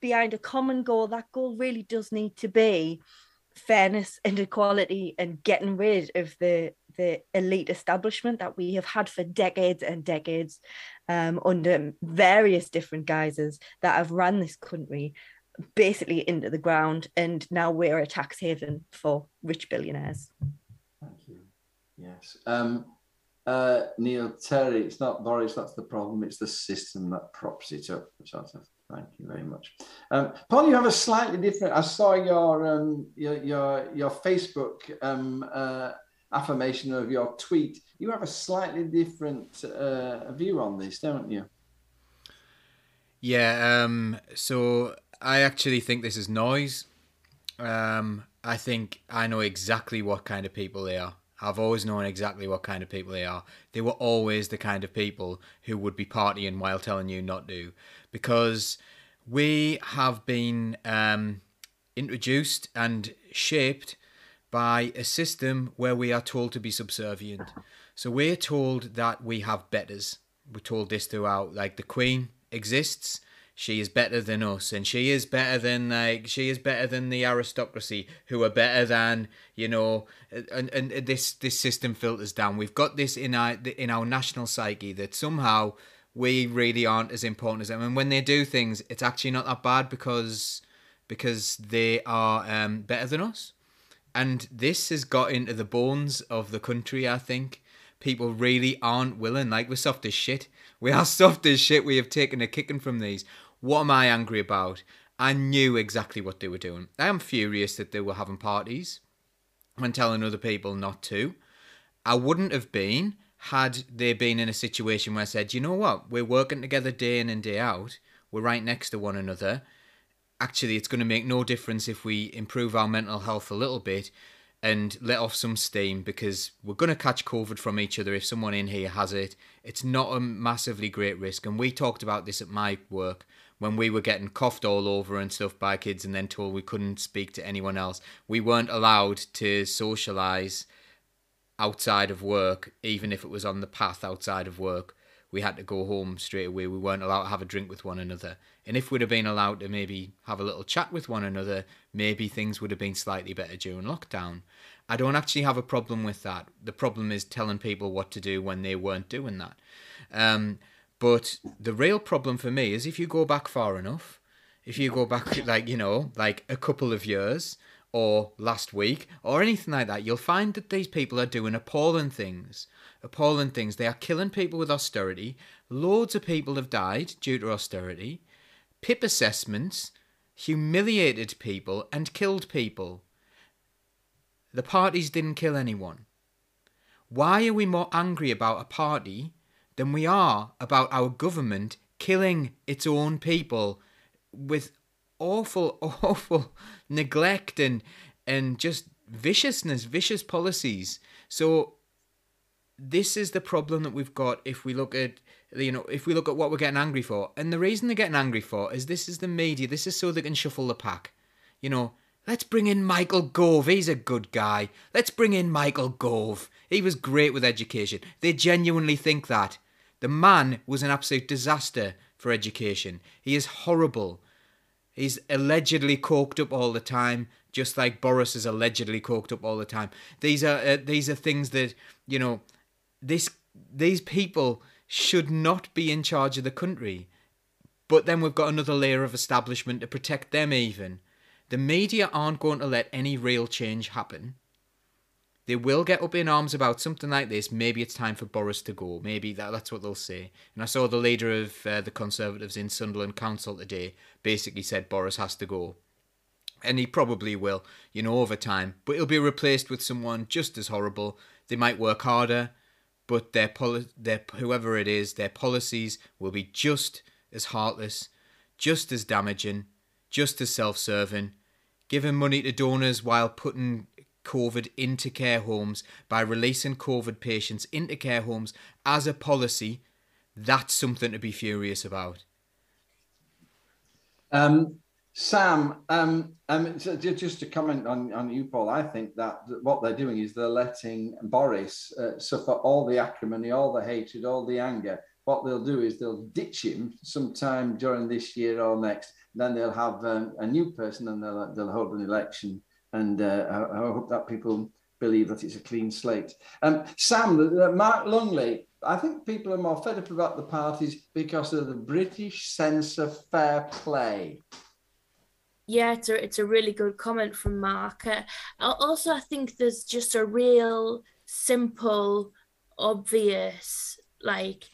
behind a common goal. That goal really does need to be fairness and equality and getting rid of the the elite establishment that we have had for decades and decades um, under various different guises that have run this country basically into the ground, and now we're a tax haven for rich billionaires. Thank you. Yes. Um, uh, Neil Terry, it's not Boris that's the problem, it's the system that props it up. Sort of. Thank you very much. Um, Paul, you have a slightly different. I saw your um, your your, your Facebook um, uh, affirmation of your tweet. You have a slightly different uh, view on this, don't you? Yeah. Um. So I actually think this is noise. Um. I think I know exactly what kind of people they are. I've always known exactly what kind of people they are. They were always the kind of people who would be partying while telling you not to, because we have been um, introduced and shaped by a system where we are told to be subservient. So we're told that we have betters. We're told this throughout. Like the Queen exists, she is better than us, and she is better than like she is better than the aristocracy, who are better than you know. And and this this system filters down. We've got this in our in our national psyche that somehow we really aren't as important as them. And when they do things, it's actually not that bad because because they are um, better than us. And this has got into the bones of the country, I think. People really aren't willing. Like, we're soft as shit. We are [LAUGHS] soft as shit. We have taken a kicking from these. What am I angry about? I knew exactly what they were doing. I am furious that they were having parties and telling other people not to. I wouldn't have been had they been in a situation where I said, you know what, we're working together day in and day out, we're right next to one another, actually it's going to make no difference if we improve our mental health a little bit and let off some steam because we're going to catch COVID from each other if someone in here has it. It's not a massively great risk. And we talked about this at my work when we were getting coughed all over and stuff by kids and then told we couldn't speak to anyone else. We weren't allowed to socialize outside of work, even if it was on the path outside of work. We had to go home straight away. We weren't allowed to have a drink with one another. And if we'd have been allowed to maybe have a little chat with one another, maybe things would have been slightly better during lockdown. I don't actually have a problem with that. The problem is telling people what to do when they weren't doing that. Um, but the real problem for me is if you go back far enough, if you go back [LAUGHS] like, you know, like a couple of years or last week or anything like that, you'll find that these people are doing appalling things. Appalling things. They are killing people with austerity. Loads of people have died due to austerity. PIP assessments humiliated people and killed people. The parties didn't kill anyone. Why are we more angry about a party than we are about our government killing its own people with awful, [LAUGHS] awful neglect and and just viciousness, vicious policies. So this is the problem that we've got if we look at you know if we look at what we're getting angry for. And the reason they're getting angry for is this is the media. This is so they can shuffle the pack. You know let's bring in michael gove. He's a good guy. Let's bring in michael gove. He was great with education. They genuinely think that the man was an absolute disaster for education he is horrible he's allegedly coked up all the time just like boris is allegedly coked up all the time these are uh, these are things that you know this these people should not be in charge of the country. But then we've got another layer of establishment to protect them even. The media aren't going to let any real change happen. They will get up in arms about something like this. Maybe it's time for Boris to go. Maybe that, that's what they'll say. And I saw the leader of uh, the Conservatives in Sunderland Council today basically said Boris has to go. And he probably will, you know, over time. But he'll be replaced with someone just as horrible. They might work harder but their poli- their whoever it is, their policies will be just as heartless, just as damaging, just as self-serving, giving money to donors while putting COVID into care homes by releasing COVID patients into care homes as a policy. That's something to be furious about. Um, Sam, um, um, just to comment on, on you, Paul, I think that what they're doing is they're letting Boris uh, suffer all the acrimony, all the hatred, all the anger. What they'll do is they'll ditch him sometime during this year or next. Then they'll have um, a new person and they'll, they'll hold an election. And uh, I, I, hope that people believe that it's a clean slate. Um, Sam, uh, Mark Lungley, I think people are more fed up about the parties because of the British sense of fair play. Yeah, it's a, it's a really good comment from Mark. Uh, also, I think there's just a real simple, obvious, like,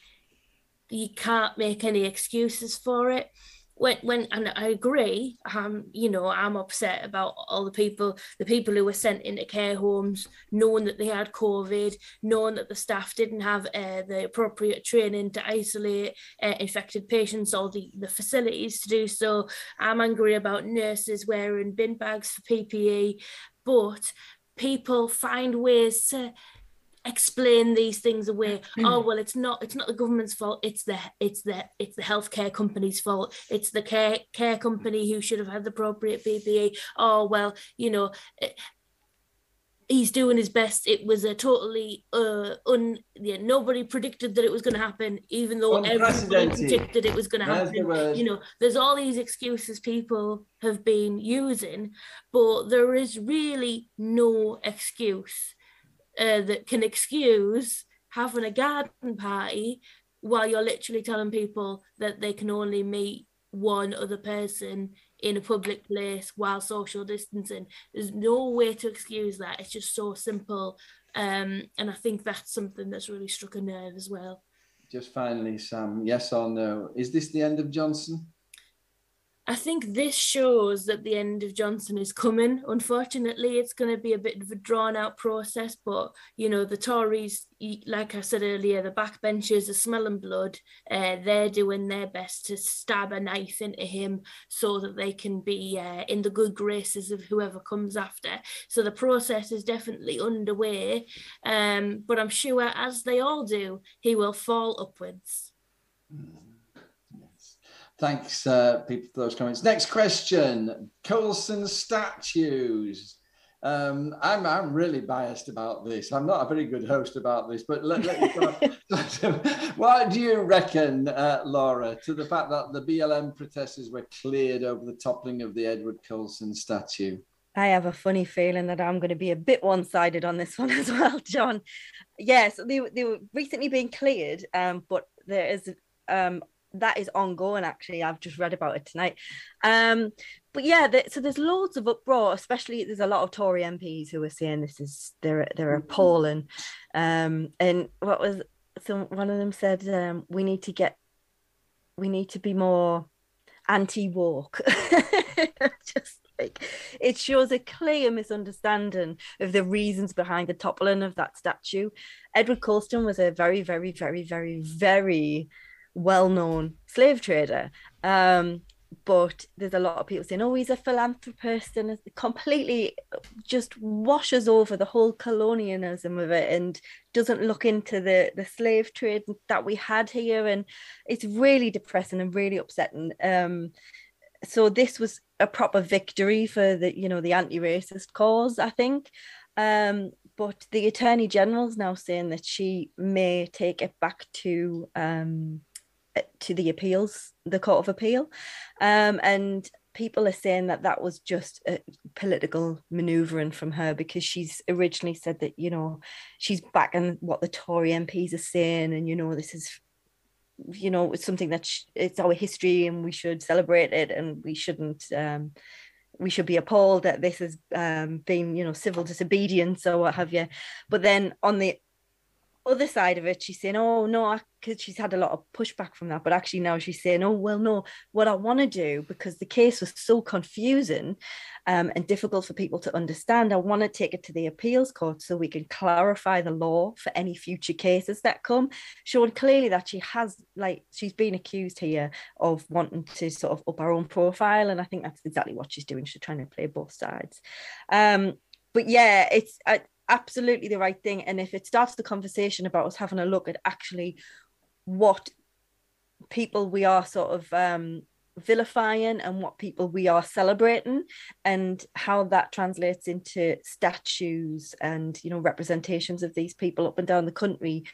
you can't make any excuses for it when when and I agree, um, you know, I'm upset about all the people, the people who were sent into care homes, knowing that they had COVID, knowing that the staff didn't have uh, the appropriate training to isolate uh, infected patients or the, the facilities to do so. I'm angry about nurses wearing bin bags for PPE, but people find ways to explain these things away. Hmm. oh well it's not it's not the government's fault it's the it's the it's the healthcare company's fault it's the care care company who should have had the appropriate PPE oh well you know eh, he's doing his best. It was a totally uh un yeah nobody predicted that it was going to happen even though everybody Unprecedented. predicted it was going to happen. you know there's all these excuses people have been using but there is really no excuse uh, that can excuse having a garden party while you're literally telling people that they can only meet one other person in a public place while social distancing. There's no way to excuse that. It's just so simple. Um, and I think that's something that's really struck a nerve as well. Just finally, Sam, yes or no? Is this the end of Johnson? I think this shows that the end of Johnson is coming. Unfortunately, it's going to be a bit of a drawn out process, but you know, the Tories, like I said earlier, the backbenchers are smelling blood. Uh, they're doing their best to stab a knife into him so that they can be uh, in the good graces of whoever comes after. So the process is definitely underway, um, but I'm sure, as they all do, he will fall upwards. Yes. Thanks, uh, people, for those comments. Next question Colston statues. Um, I'm, I'm really biased about this. I'm not a very good host about this, but let, let [LAUGHS] what do you reckon, uh, Laura, to the fact that the BLM protesters were cleared over the toppling of the Edward Colston statue? I have a funny feeling that I'm going to be a bit one-sided on this [LAUGHS] one as well, John. Yes, they were- they were recently being cleared, um, but there is um that is ongoing. Actually, I've just read about it tonight. Um, but yeah, the, so there's loads of uproar. Especially there's a lot of Tory MPs who are saying this is they're they're appalling. Um, and what was so one of them said um, we need to get we need to be more anti-woke [LAUGHS] just like it shows a clear misunderstanding of the reasons behind the toppling of that statue. Edward Colston was a very, very, very, very, very well-known slave trader. Um, but there's a lot of people saying, "Oh, he's a philanthropist," and it completely just washes over the whole colonialism of it and doesn't look into the the slave trade that we had here, and it's really depressing and really upsetting. Um, so this was a proper victory for the you know the anti-racist cause, I think. Um, but the attorney general's now saying that she may take it back to um, to the appeals, the Court of Appeal, um, and people are saying that that was just a political maneuvering from her because she's originally said that you know she's backing what the Tory MPs are saying, and you know this is you know it's something that sh- it's our history and we should celebrate it and we shouldn't um we should be appalled that this has um been you know civil disobedience or what have you. But then on the other side of it she's saying oh no because she's had a lot of pushback from that but actually now she's saying oh well no what i want to do because the case was so confusing um, and difficult for people to understand i want to take it to the appeals court so we can clarify the law for any future cases that come. Showing clearly that she has like she's been accused here of wanting to sort of up her own profile and i think that's exactly what she's doing she's trying to play both sides. Um but yeah it's uh, absolutely the right thing. And if it starts the conversation about us having a look at actually what people we are sort of um vilifying and what people we are celebrating and how that translates into statues and you know representations of these people up and down the country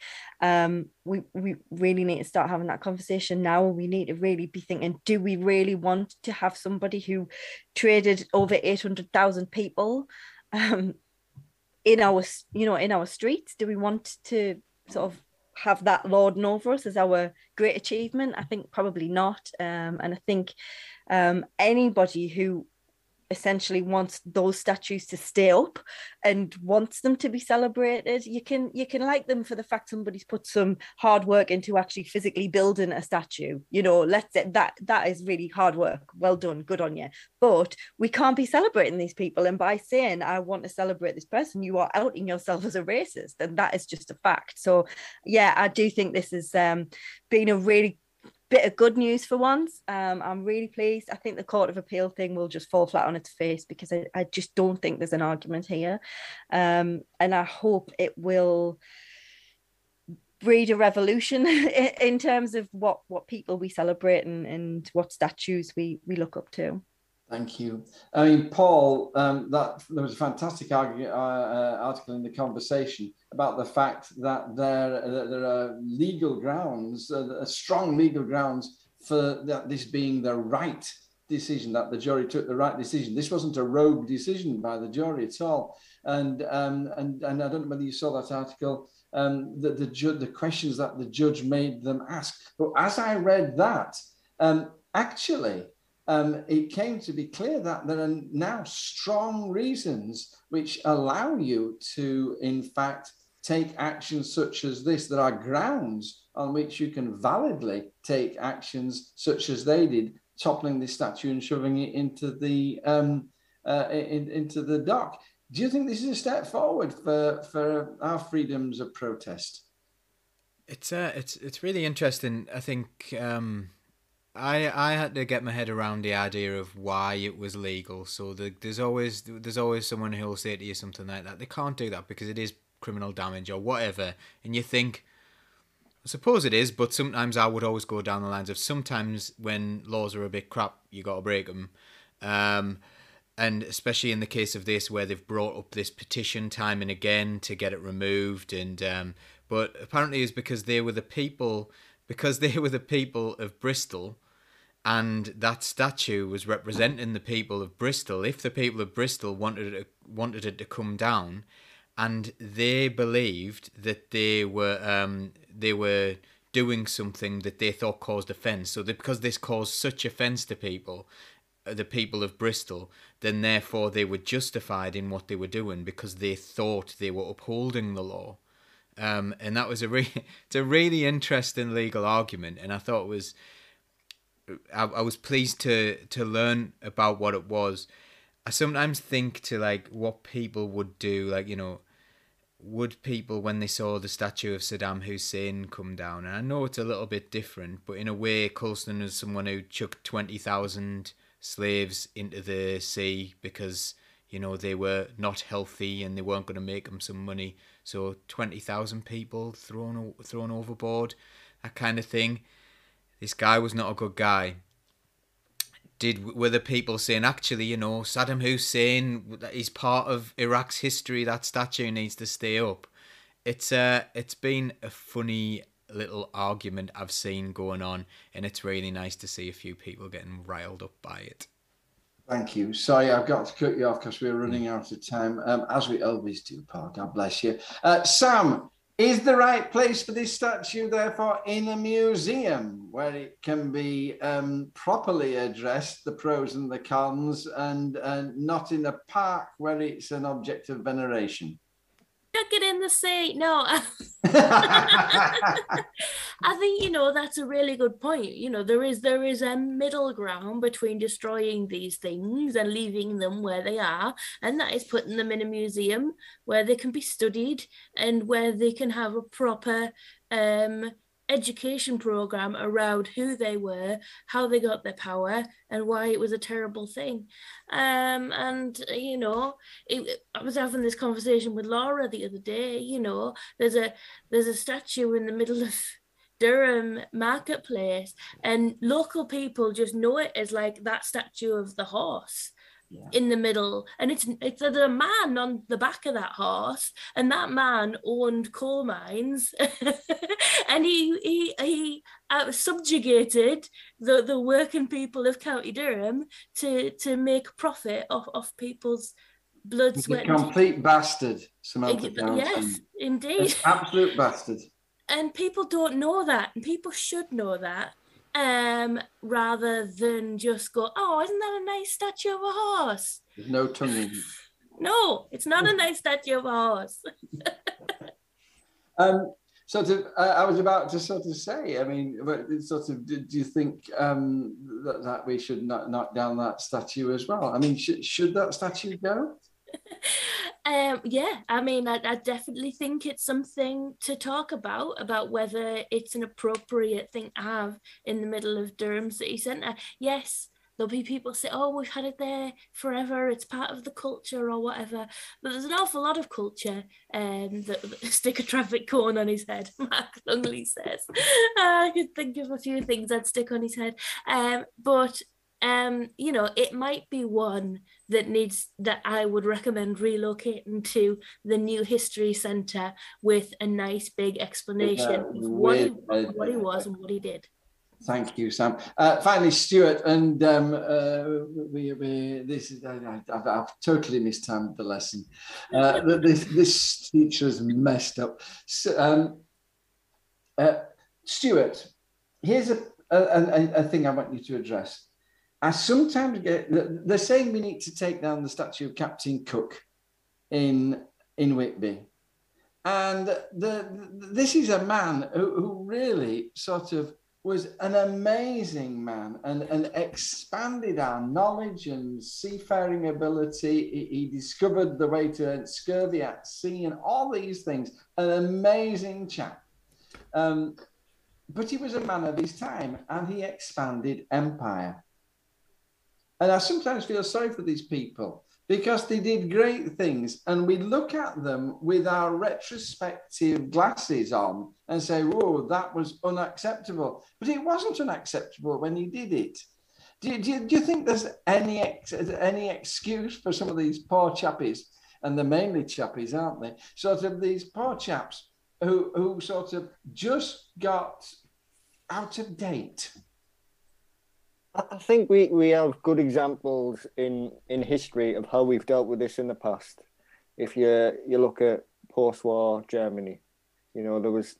um we we really need to start having that conversation now. We need to really be thinking do we really want to have somebody who traded over 800,000 people [LAUGHS] um in our you know in our streets? Do we want to sort of have that lording over us as our great achievement? I think probably not. Um, and I think um, anybody who essentially wants those statues to stay up and wants them to be celebrated. You can you can like them for the fact somebody's put some hard work into actually physically building a statue. You know let's say that that is really hard work. Well done. Good on you. But we can't be celebrating these people. And by saying i want to celebrate this person you are outing yourself as a racist. And that is just a fact. So yeah i do think this has um, been a really bit of good news for once. Um, I'm really pleased. I think the Court of Appeal thing will just fall flat on its face because I, I just don't think there's an argument here. Um, and I hope it will breed a revolution [LAUGHS] in terms of what, what people we celebrate and, and what statues we, we look up to. Thank you. I mean, Paul, um, that there was a fantastic argu- uh, uh, article in the conversation about the fact that there that there are legal grounds, uh, strong legal grounds for that this being the right decision that the jury took the right decision. This wasn't a rogue decision by the jury at all. And um, and and I don't know whether you saw that article. Um, the the, ju- the questions that the judge made them ask. But as I read that, um, actually um, it came to be clear that there are now strong reasons which allow you to, in fact, take actions such as this. There are grounds on which you can validly take actions such as they did, toppling the statue and shoving it into the um, uh, in, into the dock. Do you think this is a step forward for, for our freedoms of protest? It's uh, it's it's really interesting. I think um, I I had to get my head around the idea of why it was legal. So the, there's always there's always someone who'll say to you something like that. They can't do that because it is criminal damage or whatever. And you think, I suppose it is, but sometimes I would always go down the lines of sometimes when laws are a bit crap, you got to break them. Um, and especially in the case of this, where they've brought up this petition time and again to get it removed, and um, but apparently it's because they were the people, because they were the people of Bristol, and that statue was representing the people of Bristol. If the people of Bristol wanted it, wanted it to come down, and they believed that they were um, they were doing something that they thought caused offence. So that because this caused such offence to people, uh, the people of Bristol, then therefore they were justified in what they were doing because they thought they were upholding the law. Um, and that was a re- [LAUGHS] it's a really interesting legal argument, and I thought it was I, I was pleased to to learn about what it was. I sometimes think to like what people would do, like you know, would people when they saw the statue of Saddam Hussein come down? And I know it's a little bit different, but in a way, Colston was someone who chucked twenty thousand slaves into the sea because you know they were not healthy and they weren't going to make them some money. So twenty thousand people thrown thrown overboard, that kind of thing. This guy was not a good guy. Did were the people saying actually, you know, Saddam Hussein is part of Iraq's history. That statue needs to stay up. It's uh, it's been a funny little argument I've seen going on, and it's really nice to see a few people getting riled up by it. Thank you. Sorry, I've got to cut you off because we're running out of time, um, as we always do, Paul. God bless you. Uh, Sam, is the right place for this statue, therefore, in a museum where it can be um, properly addressed, the pros and the cons, and uh, not in a park where it's an object of veneration? It in the sea. No, [LAUGHS] [LAUGHS] I think you know that's a really good point. You know, there is there is a middle ground between destroying these things and leaving them where they are, and that is putting them in a museum where they can be studied and where they can have a proper um, education program around who they were, how they got their power, and why it was a terrible thing. Um, and you know, it, I was having this conversation with Laura the other day. You know, there's a there's a statue in the middle of Durham marketplace, and local people just know it as like that statue of the horse Yeah. in the middle, and it's it's a man on the back of that horse, and that man owned coal mines, [LAUGHS] and he he he uh, subjugated the the working people of County Durham to to make profit off off people's blood, He's a sweat, and complete bastard, Samantha Yes, indeed. Absolute bastard. [LAUGHS] And people don't know that, and people should know that, um, rather than just go, "Oh, isn't that a nice statue of a horse?" There's no tongue. [LAUGHS] No, it's not a nice statue of a horse. [LAUGHS] Um, sort of, uh, I was about to sort of say, I mean, but sort of, do, do you think um, that, that we should not knock down that statue as well? I mean, should, should that statue go? [LAUGHS] Um, yeah, I mean, I, I definitely think it's something to talk about about whether it's an appropriate thing to have in the middle of Durham City Centre. Yes, there'll be people say, "Oh, we've had it there forever; it's part of the culture or whatever." But there's an awful lot of culture um, that, that [LAUGHS] stick a traffic cone on his head. [LAUGHS] Mark Lungley says, [LAUGHS] "I could think of a few things I'd stick on his head," um, but um, you know, it might be one that needs that I would recommend relocating to the new history centre with a nice big explanation of what he, what he was and what he did. Thank you, Sam. Uh, finally, Stuart, and um, uh, we, we, this is, I, I've, I've totally mistimed the lesson. Uh, this, this teacher's messed up. So, um, uh, Stuart, here's a, a, a, a thing I want you to address. I sometimes get, they're saying we need to take down the statue of Captain Cook in, in Whitby. And the, this is a man who, who really sort of was an amazing man and, and expanded our knowledge and seafaring ability. He, he discovered the way to scurvy at sea and all these things. An amazing chap. Um, but he was a man of his time and he expanded empire. And I sometimes feel sorry for these people because they did great things and we look at them with our retrospective glasses on and say, whoa, that was unacceptable. But it wasn't unacceptable when he did it. Do you, do you, do you think there's any, ex, any excuse for some of these poor chappies, and they're mainly chappies, aren't they? Sort of these poor chaps who, who sort of just got out of date. I think we, we have good examples in, in history of how we've dealt with this in the past. If you you look at post-war Germany, you know there was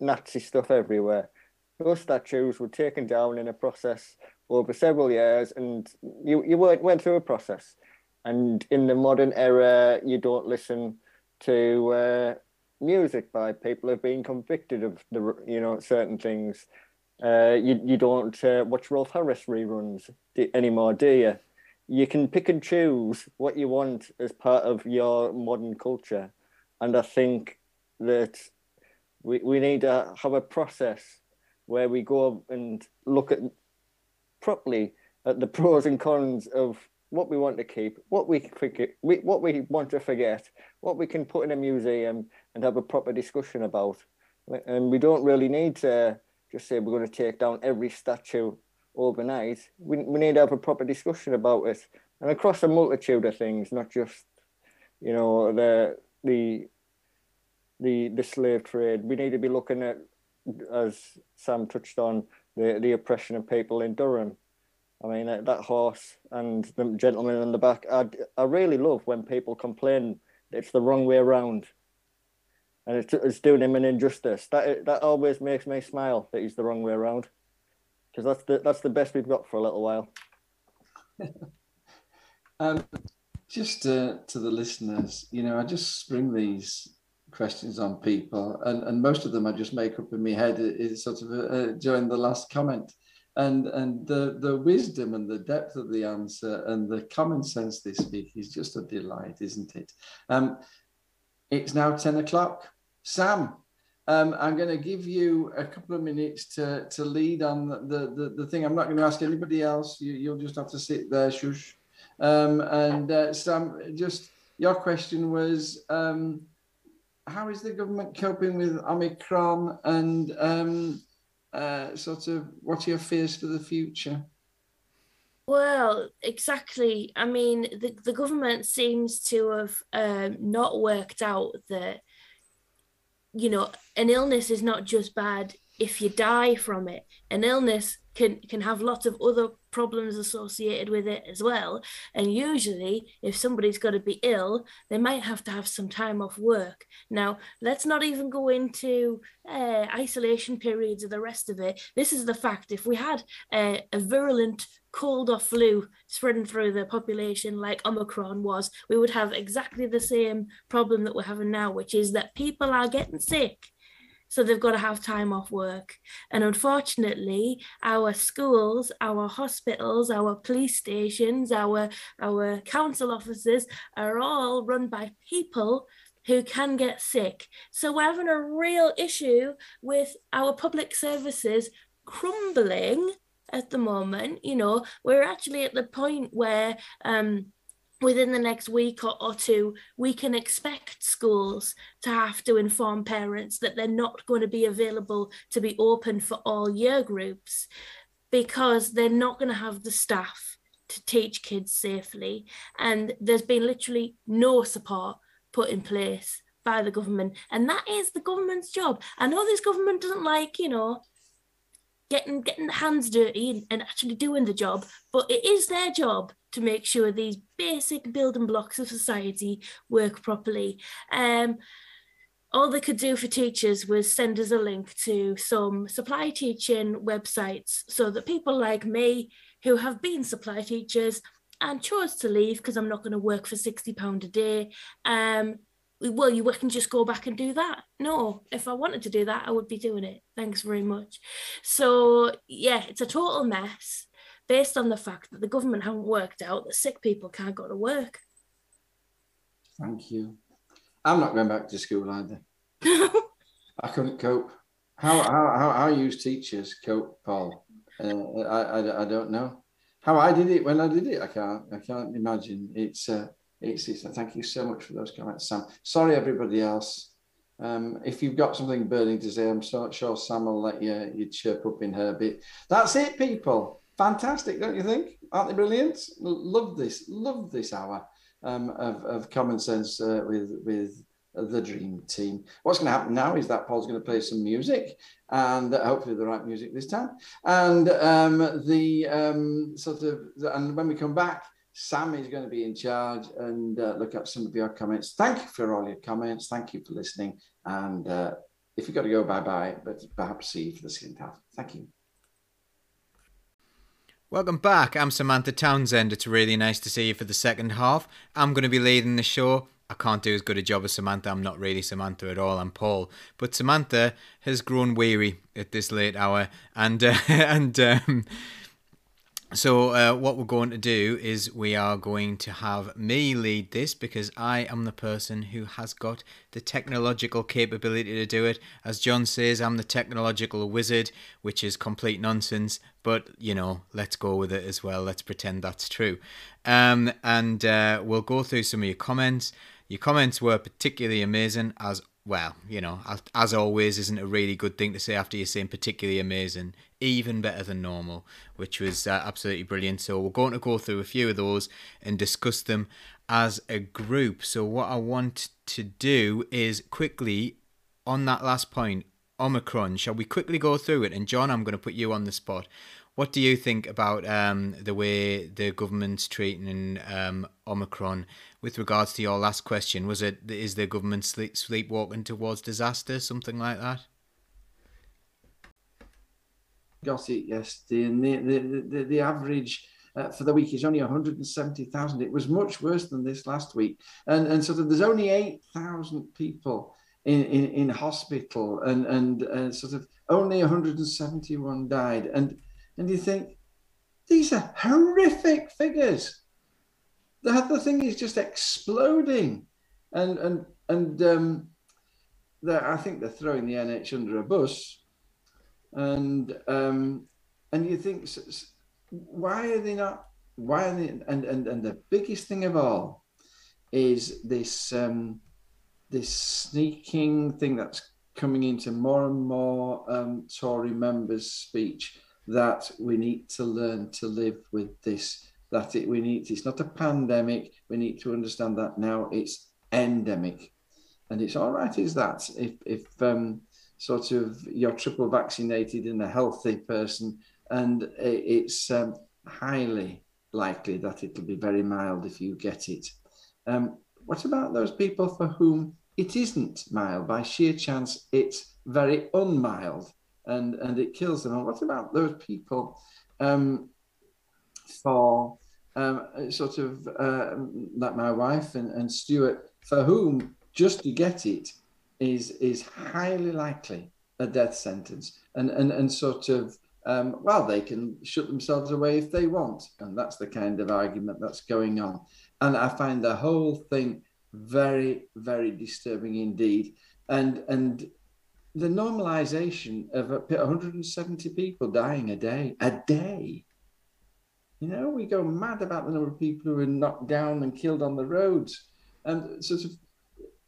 Nazi stuff everywhere. Those statues were taken down in a process over several years, and you you went went through a process. And in the modern era, you don't listen to uh, music by people who've been convicted of the you know certain things. Uh, you you don't uh, watch Rolf Harris reruns anymore, do you? You can pick and choose what you want as part of your modern culture, and I think that we we need to have a process where we go and look at properly at the pros and cons of what we want to keep, what we forget, we, what we want to forget, what we can put in a museum and have a proper discussion about. And we don't really need to just say we're going to take down every statue overnight. We, we need to have a proper discussion about it and across a multitude of things, not just, you know, the the the the slave trade. We need to be looking at, as Sam touched on, the, the oppression of people in Durham. I mean, that, that horse and the gentleman in the back. I, I really love when people complain it's the wrong way around and it's, it's doing him an injustice. That that always makes me smile that he's the wrong way around, because that's the that's the best we've got for a little while. [LAUGHS] Um, just uh, to the listeners, you know, I just spring these questions on people, and, and most of them I just make up in my head. Is sort of uh, during the last comment, and and the the wisdom and the depth of the answer and the common sense they speak is just a delight, isn't it? Um, it's now ten o'clock. Sam, um, I'm going to give you a couple of minutes to to lead on the the, the thing. I'm not going to ask anybody else. You, you'll just have to sit there, shush. Um, and uh, Sam, just your question was, um, how is the government coping with Omicron and um, uh, sort of what are your fears for the future? Well, exactly. I mean, the, the government seems to have um, not worked out that, you know, an illness is not just bad if you die from it. An illness can can have lots of other problems associated with it as well. And usually, if somebody's got to be ill, they might have to have some time off work. Now, let's not even go into uh, isolation periods or the rest of it. This is the fact if we had uh, a virulent cold or flu spreading through the population like Omicron was, we would have exactly the same problem that we're having now, which is that people are getting sick so they've got to have time off work. And unfortunately, our schools, our hospitals, our police stations, our, our council offices are all run by people who can get sick. So we're having a real issue with our public services crumbling at the moment. You know, we're actually at the point where um, within the next week or, or, two, we can expect schools to have to inform parents that they're not going to be available to be open for all year groups because they're not going to have the staff to teach kids safely. And there's been literally no support put in place by the government. And that is the government's job. I know this government doesn't like, you know, getting getting the hands dirty and, and actually doing the job, but it is their job to make sure these basic building blocks of society work properly. Um, all they could do for teachers was send us a link to some supply teaching websites so that people like me who have been supply teachers and chose to leave because I'm not going to work for £60 a day um, well, you can just go back and do that. No, if I wanted to do that, I would be doing it. Thanks very much. So, yeah, it's a total mess based on the fact that the government haven't worked out that sick people can't go to work. Thank you. I'm not going back to school either. [LAUGHS] I couldn't cope. How, how, how, how use teachers cope, Paul? Uh, I, I, I don't know. How I did it when I did it, I can't, I can't imagine. It's, uh, it's, it's, thank you so much for those comments, Sam. Sorry, everybody else. Um, if you've got something burning to say, I'm so, sure Sam will let you, you chirp up in her bit. That's it, people. Fantastic, don't you think? Aren't they brilliant? Love this, love this hour um, of, of common sense uh, with with the dream team. What's going to happen now is that Paul's going to play some music, and hopefully the right music this time. And um, the um, sort of, and when we come back, Sam is going to be in charge and uh, look at some of your comments. Thank you for all your comments. Thank you for listening. And uh, if you've got to go, bye bye, but perhaps see you for the second half. Thank you. Welcome back. I'm Samantha Townsend. It's really nice to see you for the second half. I'm going to be leading the show. I can't do as good a job as Samantha. I'm not really Samantha at all. I'm Paul. But Samantha has grown weary at this late hour, and uh, [LAUGHS] and um, so uh, what we're going to do is we are going to have me lead this because I am the person who has got the technological capability to do it. As John says, I'm the technological wizard, which is complete nonsense. But you know, let's go with it as well. Let's pretend that's true. Um, and uh, we'll go through some of your comments. Your comments were particularly amazing, as well, you know, as always, isn't a really good thing to say after you're saying particularly amazing, even better than normal, which was uh, absolutely brilliant. So we're going to go through a few of those and discuss them as a group. So what I want to do is quickly on that last point, Omicron. Shall we quickly go through it? And John, I'm going to put you on the spot. What do you think about um, the way the government's treating um, Omicron with regards to your last question? Was it is the government sleep, sleepwalking towards disaster, something like that? Got it and the the the, the average. Uh, for the week is only 170,000. It was much worse than this last week, and and sort of there's only 8,000 people in, in, in hospital, and and uh, sort of only 171 died, and and you think these are horrific figures. The, the thing is just exploding, and and and um, I think they're throwing the NHS under a bus, and um, and you think why are they not? Why are they? And and and the biggest thing of all is this um, this sneaking thing that's coming into more and more um, Tory members' speech that we need to learn to live with this. That it we need it's not a pandemic. We need to understand that now it's endemic, and it's all right. Is that if if um, sort of you're triple vaccinated and a healthy person, and it's um, highly likely that it'll be very mild if you get it. Um, what about those people for whom it isn't mild? By sheer chance, it's very unmild and, and it kills them. And what about those people um, for um, sort of uh, like my wife and, and Stuart, for whom just to get it is is highly likely a death sentence, and and and sort of um, well, they can shut themselves away if they want, and that's the kind of argument that's going on. And I find the whole thing very very disturbing indeed, and and the normalization of 170 people dying a day, a day. You know, we go mad about the number of people who are knocked down and killed on the roads. And sort of,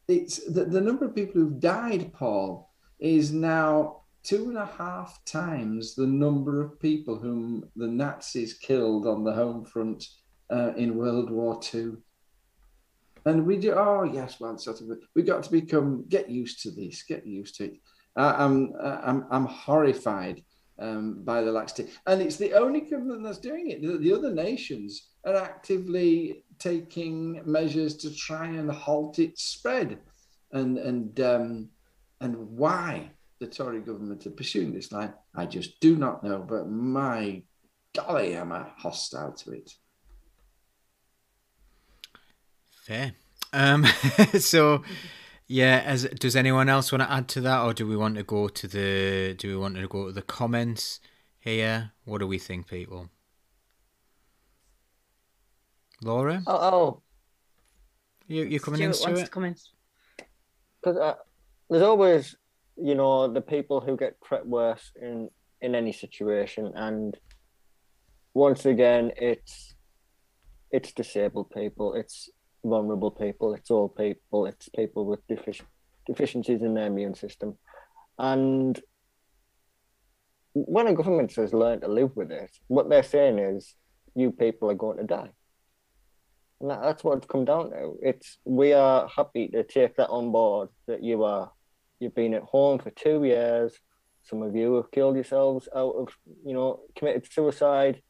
it's the, the number of people who've died, Paul, is now two and a half times the number of people whom the Nazis killed on the home front uh, in World War II. And we do, oh, yes, well, sort of, we got to become, get used to this, get used to it. Uh, I'm, I'm, I'm horrified um, by the laxity. And it's the only government that's doing it. The, the, other nations are actively taking measures to try and halt its spread. And, and, um, and why the Tory government are pursuing this line, I just do not know. But my golly, am I hostile to it. Fair. Um, [LAUGHS] so yeah, as does anyone else want to add to that, or do we want to go to the do we want to go to the comments here? What do we think, people? Laura, Oh, oh you you coming in, Stuart wants to come in. because uh, there's always, you know, the people who get treated worse in in any situation, and once again, it's it's disabled people, it's vulnerable people, it's all people, it's people with defic- deficiencies in their immune system, and when a government says learn to live with it, what they're saying is, you people are going to die. And that, that's what it's come down to. It's we are happy to take that on board that you are you've been at home for two years. Some of you have killed yourselves out of you know committed suicide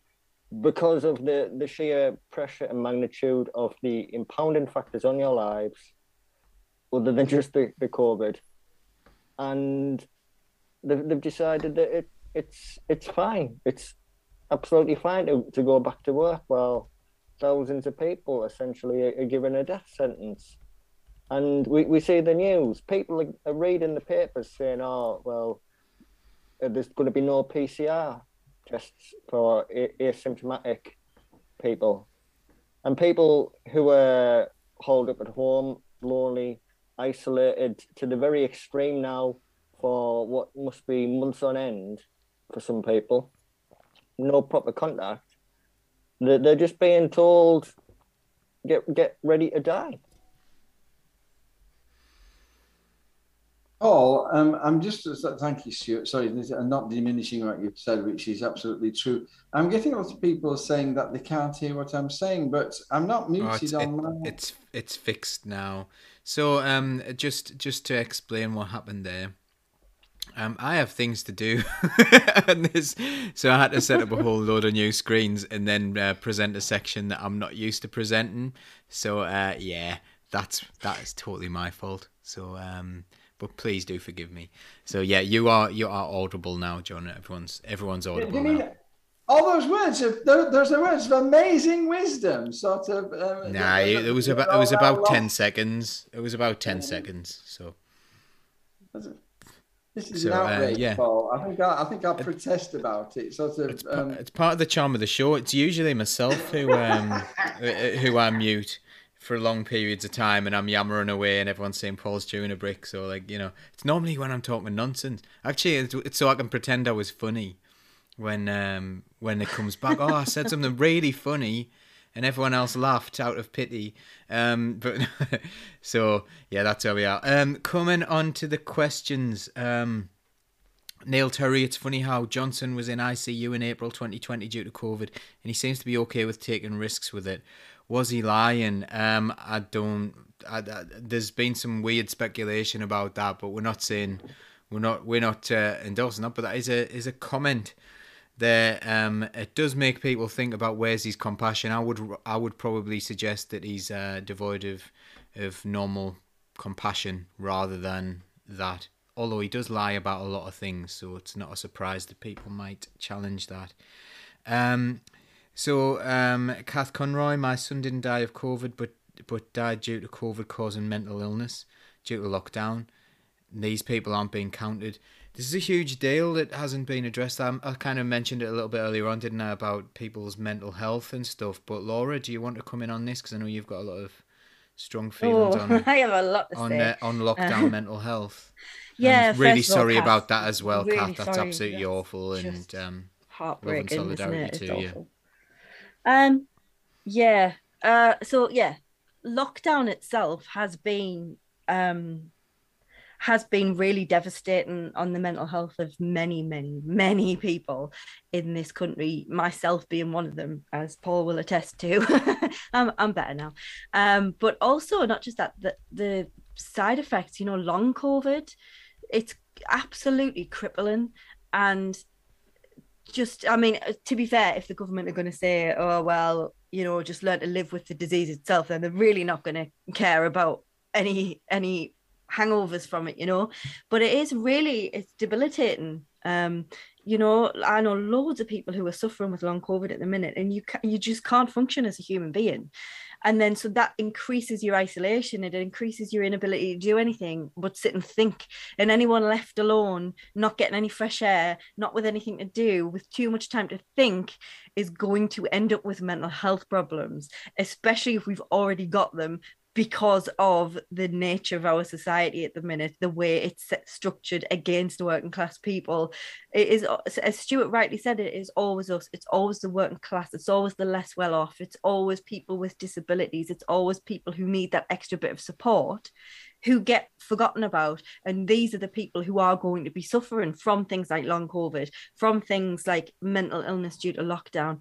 because of the the sheer pressure and magnitude of the impounding factors on your lives, other than just the, the COVID. And they've, they've decided that it it's it's fine. It's absolutely fine to, to go back to work while thousands of people essentially are, are given a death sentence. And we, we see the news. People are, are reading the papers saying, oh, well, there's going to be no PCR tests for asymptomatic people. And people who are holed up at home, lonely, isolated to the very extreme now for what must be months on end for some people, no proper contact. They're just being told, get get ready to die. Paul, um, I'm just thank you, Stuart. Sorry, I'm not diminishing what you've said, which is absolutely true. I'm getting lots of people saying that they can't hear what I'm saying, but I'm not Oh, muted it's, on my. it's it's fixed now. So um, just just to explain what happened there. Um, I have things to do [LAUGHS] on this, so I had to set up a whole load of new screens and then uh, present a section that I'm not used to presenting. So uh, yeah, that's that is totally my fault. So um, but please do forgive me. So yeah, you are you are audible now, John. Everyone's everyone's audible you mean now. all those words? Of, those, are words of amazing wisdom, sort of. Um, Nah, it, it was about it was about ten seconds. It was about ten seconds. So. This is So, an uh, outrage, yeah. Paul. I think I, I think I'll protest about it. Sort of. It's, Um, it's part of the charm of the show. It's usually myself who um [LAUGHS] uh, who I mute for long periods of time, and I'm yammering away, and everyone's saying Paul's chewing a brick. So like you know, it's normally when I'm talking nonsense. Actually, it's, it's so I can pretend I was funny when um when it comes back. Oh, I said [LAUGHS] something really funny. And everyone else laughed out of pity. Um, but [LAUGHS] so yeah, that's where we are. Um, coming on to the questions. Um, Neil Terry, it's funny how Johnson was in ICU in April 2020 due to COVID, and he seems to be okay with taking risks with it. Was he lying? Um, I don't. I, I, there's been some weird speculation about that, but we're not saying we're not we're not uh, endorsing that. But that is a is a comment there. Um, it does make people think about where's his compassion. I would I would probably suggest that he's uh, devoid of of normal compassion rather than that. Although he does lie about a lot of things, so it's not a surprise that people might challenge that. Um, so um, Kath Conroy, my son didn't die of COVID, but but died due to COVID causing mental illness due to lockdown. These people aren't being counted. This is a huge deal that hasn't been addressed. I, I kind of mentioned it a little bit earlier on, didn't I, about people's mental health and stuff. But Laura, do you want to come in on this? Because I know you've got a lot of strong feelings Oh, [LAUGHS] on I have a lot to on say. uh, on lockdown mental health. [LAUGHS] yeah, I'm really of all, sorry Kath, about that as well, really Kath. That's sorry. absolutely That's awful, and um, heartbreaking, isn't solidarity it? To you. awful. Um, yeah. Uh, so yeah, lockdown itself has been um has been really devastating on the mental health of many, many, many people in this country. Myself being one of them, as Paul will attest to. [LAUGHS] I'm I'm better now. Um, but also not just that, the the side effects. You know, long COVID, it's absolutely crippling and just i mean uh, to be fair if the government are going to say oh well you know just learn to live with the disease itself then they're really not going to care about any any hangovers from it you know? But it is really it's debilitating. Um you know i know loads of people who are suffering with long covid at the minute and you ca- you just can't function as a human being and then so that increases your isolation it increases your inability to do anything but sit and think. And anyone left alone not getting any fresh air not with anything to do with too much time to think is going to end up with mental health problems especially if we've already got them because of the nature of our society at the minute the way it's structured against working class people. It is as stuart rightly said it is always us. It's always the working class. It's always the less well off. It's always people with disabilities. It's always people who need that extra bit of support who get forgotten about. And these are the people who are going to be suffering from things like long covid from things like mental illness due to lockdown.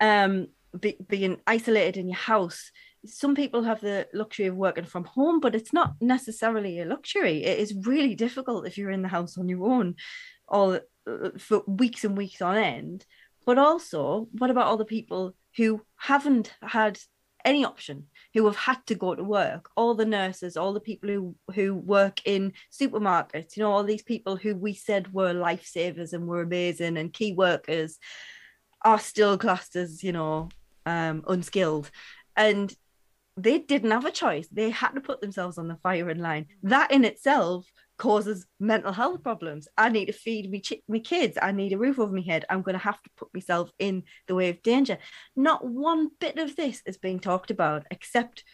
Um be, being isolated in your house some people have the luxury of working from home but it's not necessarily a luxury. It is really difficult if you're in the house on your own all uh, for weeks and weeks on end. But also what about all the people who haven't had any option who have had to go to work? All the nurses all the people who who work in supermarkets you know all these people who we said were lifesavers and were amazing and key workers are still classed as you know um unskilled. And they didn't have a choice. They had to put themselves on the firing line. That in itself causes mental health problems. I need to feed me, chi- me kids. I need a roof over my head. I'm going to have to put myself in the way of danger. Not one bit of this is being talked about except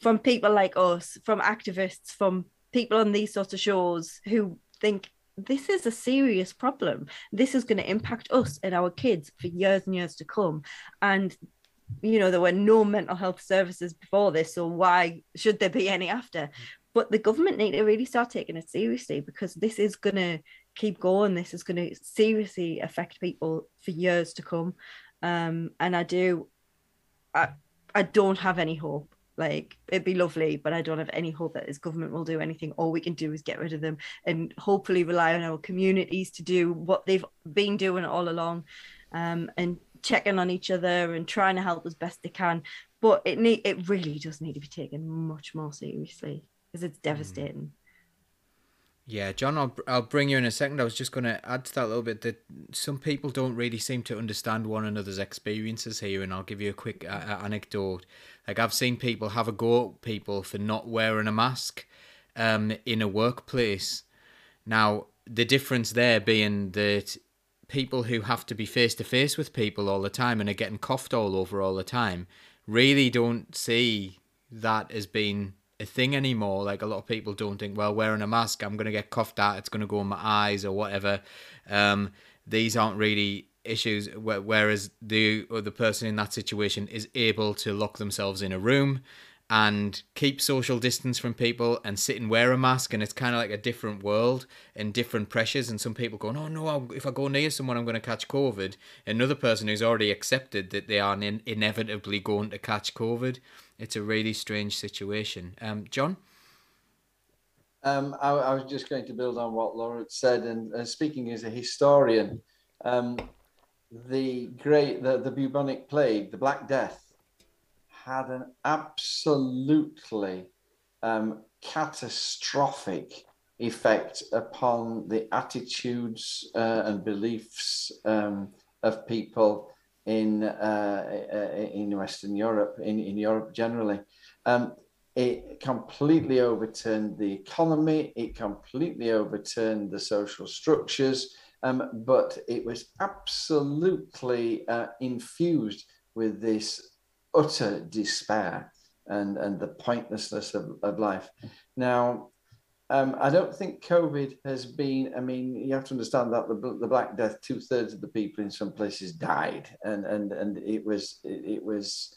from people like us from activists from people on these sorts of shows who think this is a serious problem. This is going to impact us and our kids for years and years to come. And you know there were no mental health services before this so why should there be any after? But the government need to really start taking it seriously because this is going to keep going. This is going to seriously affect people for years to come. Um and i do i i don't have any hope. Like it'd be lovely but i don't have any hope that this government will do anything. All we can do is get rid of them and hopefully rely on our communities to do what they've been doing all along. Um, and checking on each other and trying to help as best they can. But it need it really does need to be taken much more seriously because it's devastating. Yeah, John, I'll, I'll bring you in a second. I was just going to add to that a little bit that some people don't really seem to understand one another's experiences here, and I'll give you a quick uh, anecdote. Like, I've seen people have a go at people for not wearing a mask um, in a workplace. Now, the difference there being that people who have to be face to face with people all the time and are getting coughed all over all the time really don't see that as being a thing anymore. Like a lot of people don't think, well, wearing a mask, I'm going to get coughed at, it's going to go in my eyes or whatever. Um, these aren't really issues. Whereas the other person in that situation is able to lock themselves in a room and keep social distance from people and sit and wear a mask and it's kind of like a different world and different pressures and some people going oh no I'll- if i go near someone i'm going to catch covid. Another person who's already accepted that they are in- inevitably going to catch covid. It's a really strange situation. Um john? Um, I, I was just going to build on what Laura said, and uh, speaking as a historian, um, the great the, the bubonic plague, the Black Death, had an absolutely um, catastrophic effect upon the attitudes uh, and beliefs um, of people in uh, uh, in Western Europe, in, in Europe generally. Um, it completely overturned the economy, it completely overturned the social structures, um, but it was absolutely uh, infused with this utter despair and, and the pointlessness of, of life. Now, um, I don't think COVID has been. I mean, you have to understand that the, the Black Death, two thirds of the people in some places died, and and and it was it, was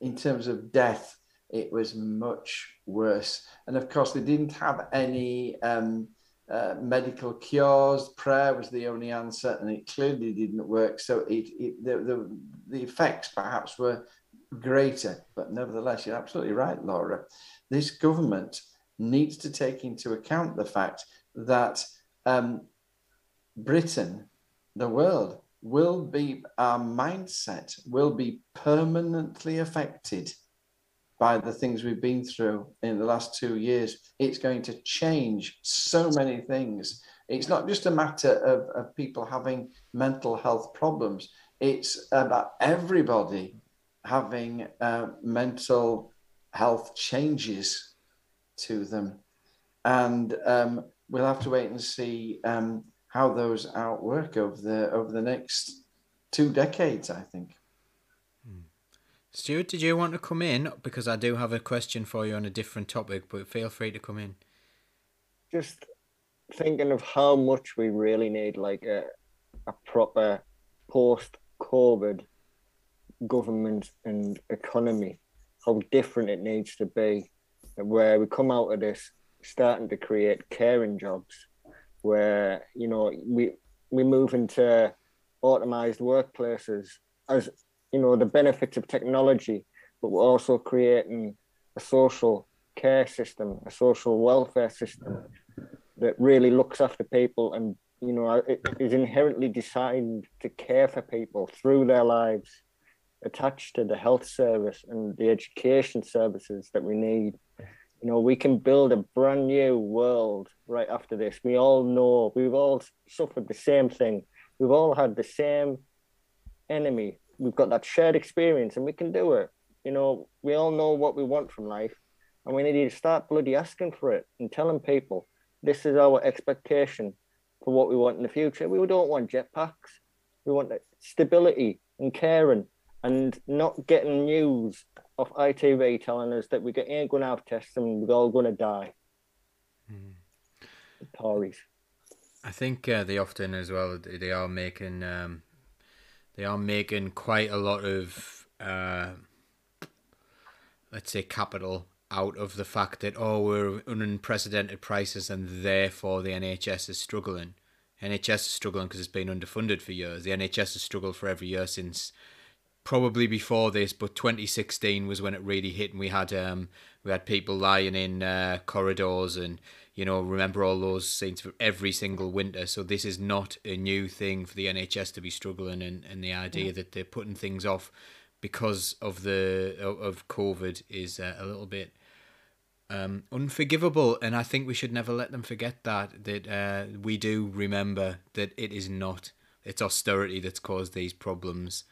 in terms of death, it was much worse. And of course, they didn't have any um, uh, medical cures. Prayer was the only answer, and it clearly didn't work. So it, it the, the the effects perhaps were greater, but nevertheless, you're absolutely right, Laura. This government needs to take into account the fact that um, Britain, the world, will be our mindset will be permanently affected by the things we've been through in the last two years. It's going to change so many things. It's not just a matter of, of people having mental health problems, it's about everybody having uh, mental health changes to them. And um, we'll have to wait and see um, how those outwork over the over the next two decades, I think. Stuart, did you want to come in? Because I do have a question for you on a different topic, but feel free to come in. Just thinking of how much we really need like a, a proper post COVID government and economy, how different it needs to be where we come out of this starting to create caring jobs where you know we we move into automated workplaces as you know the benefits of technology but we're also creating a social care system a social welfare system that really looks after people and you know it is inherently designed to care for people through their lives attached to the health service and the education services that we need you know, we can build a brand new world right after this. We all know we've all suffered the same thing. We've all had the same enemy. We've got that shared experience and we can do it. You know, we all know what we want from life and we need to start bloody asking for it and telling people this is our expectation for what we want in the future. We don't want jetpacks. We want stability and caring and not getting news off ITV telling us that we ain't going to have tests and we're all going to die. Mm. Tories. I think uh, they often as well they are making um, they are making quite a lot of uh, let's say capital out of the fact that oh we're unprecedented prices and therefore the NHS is struggling. NHS is struggling because it's been underfunded for years. The NHS has struggled for every year since probably before this, but 2016 was when it really hit, and we had um we had people lying in uh, corridors, and you know remember all those scenes for every single winter. So this is not a new thing for the NHS to be struggling, and and the idea yeah. that they're putting things off because of the of COVID is uh, a little bit. Um, unforgivable, and I think we should never let them forget that that uh, we do remember that it is not it's austerity that's caused these problems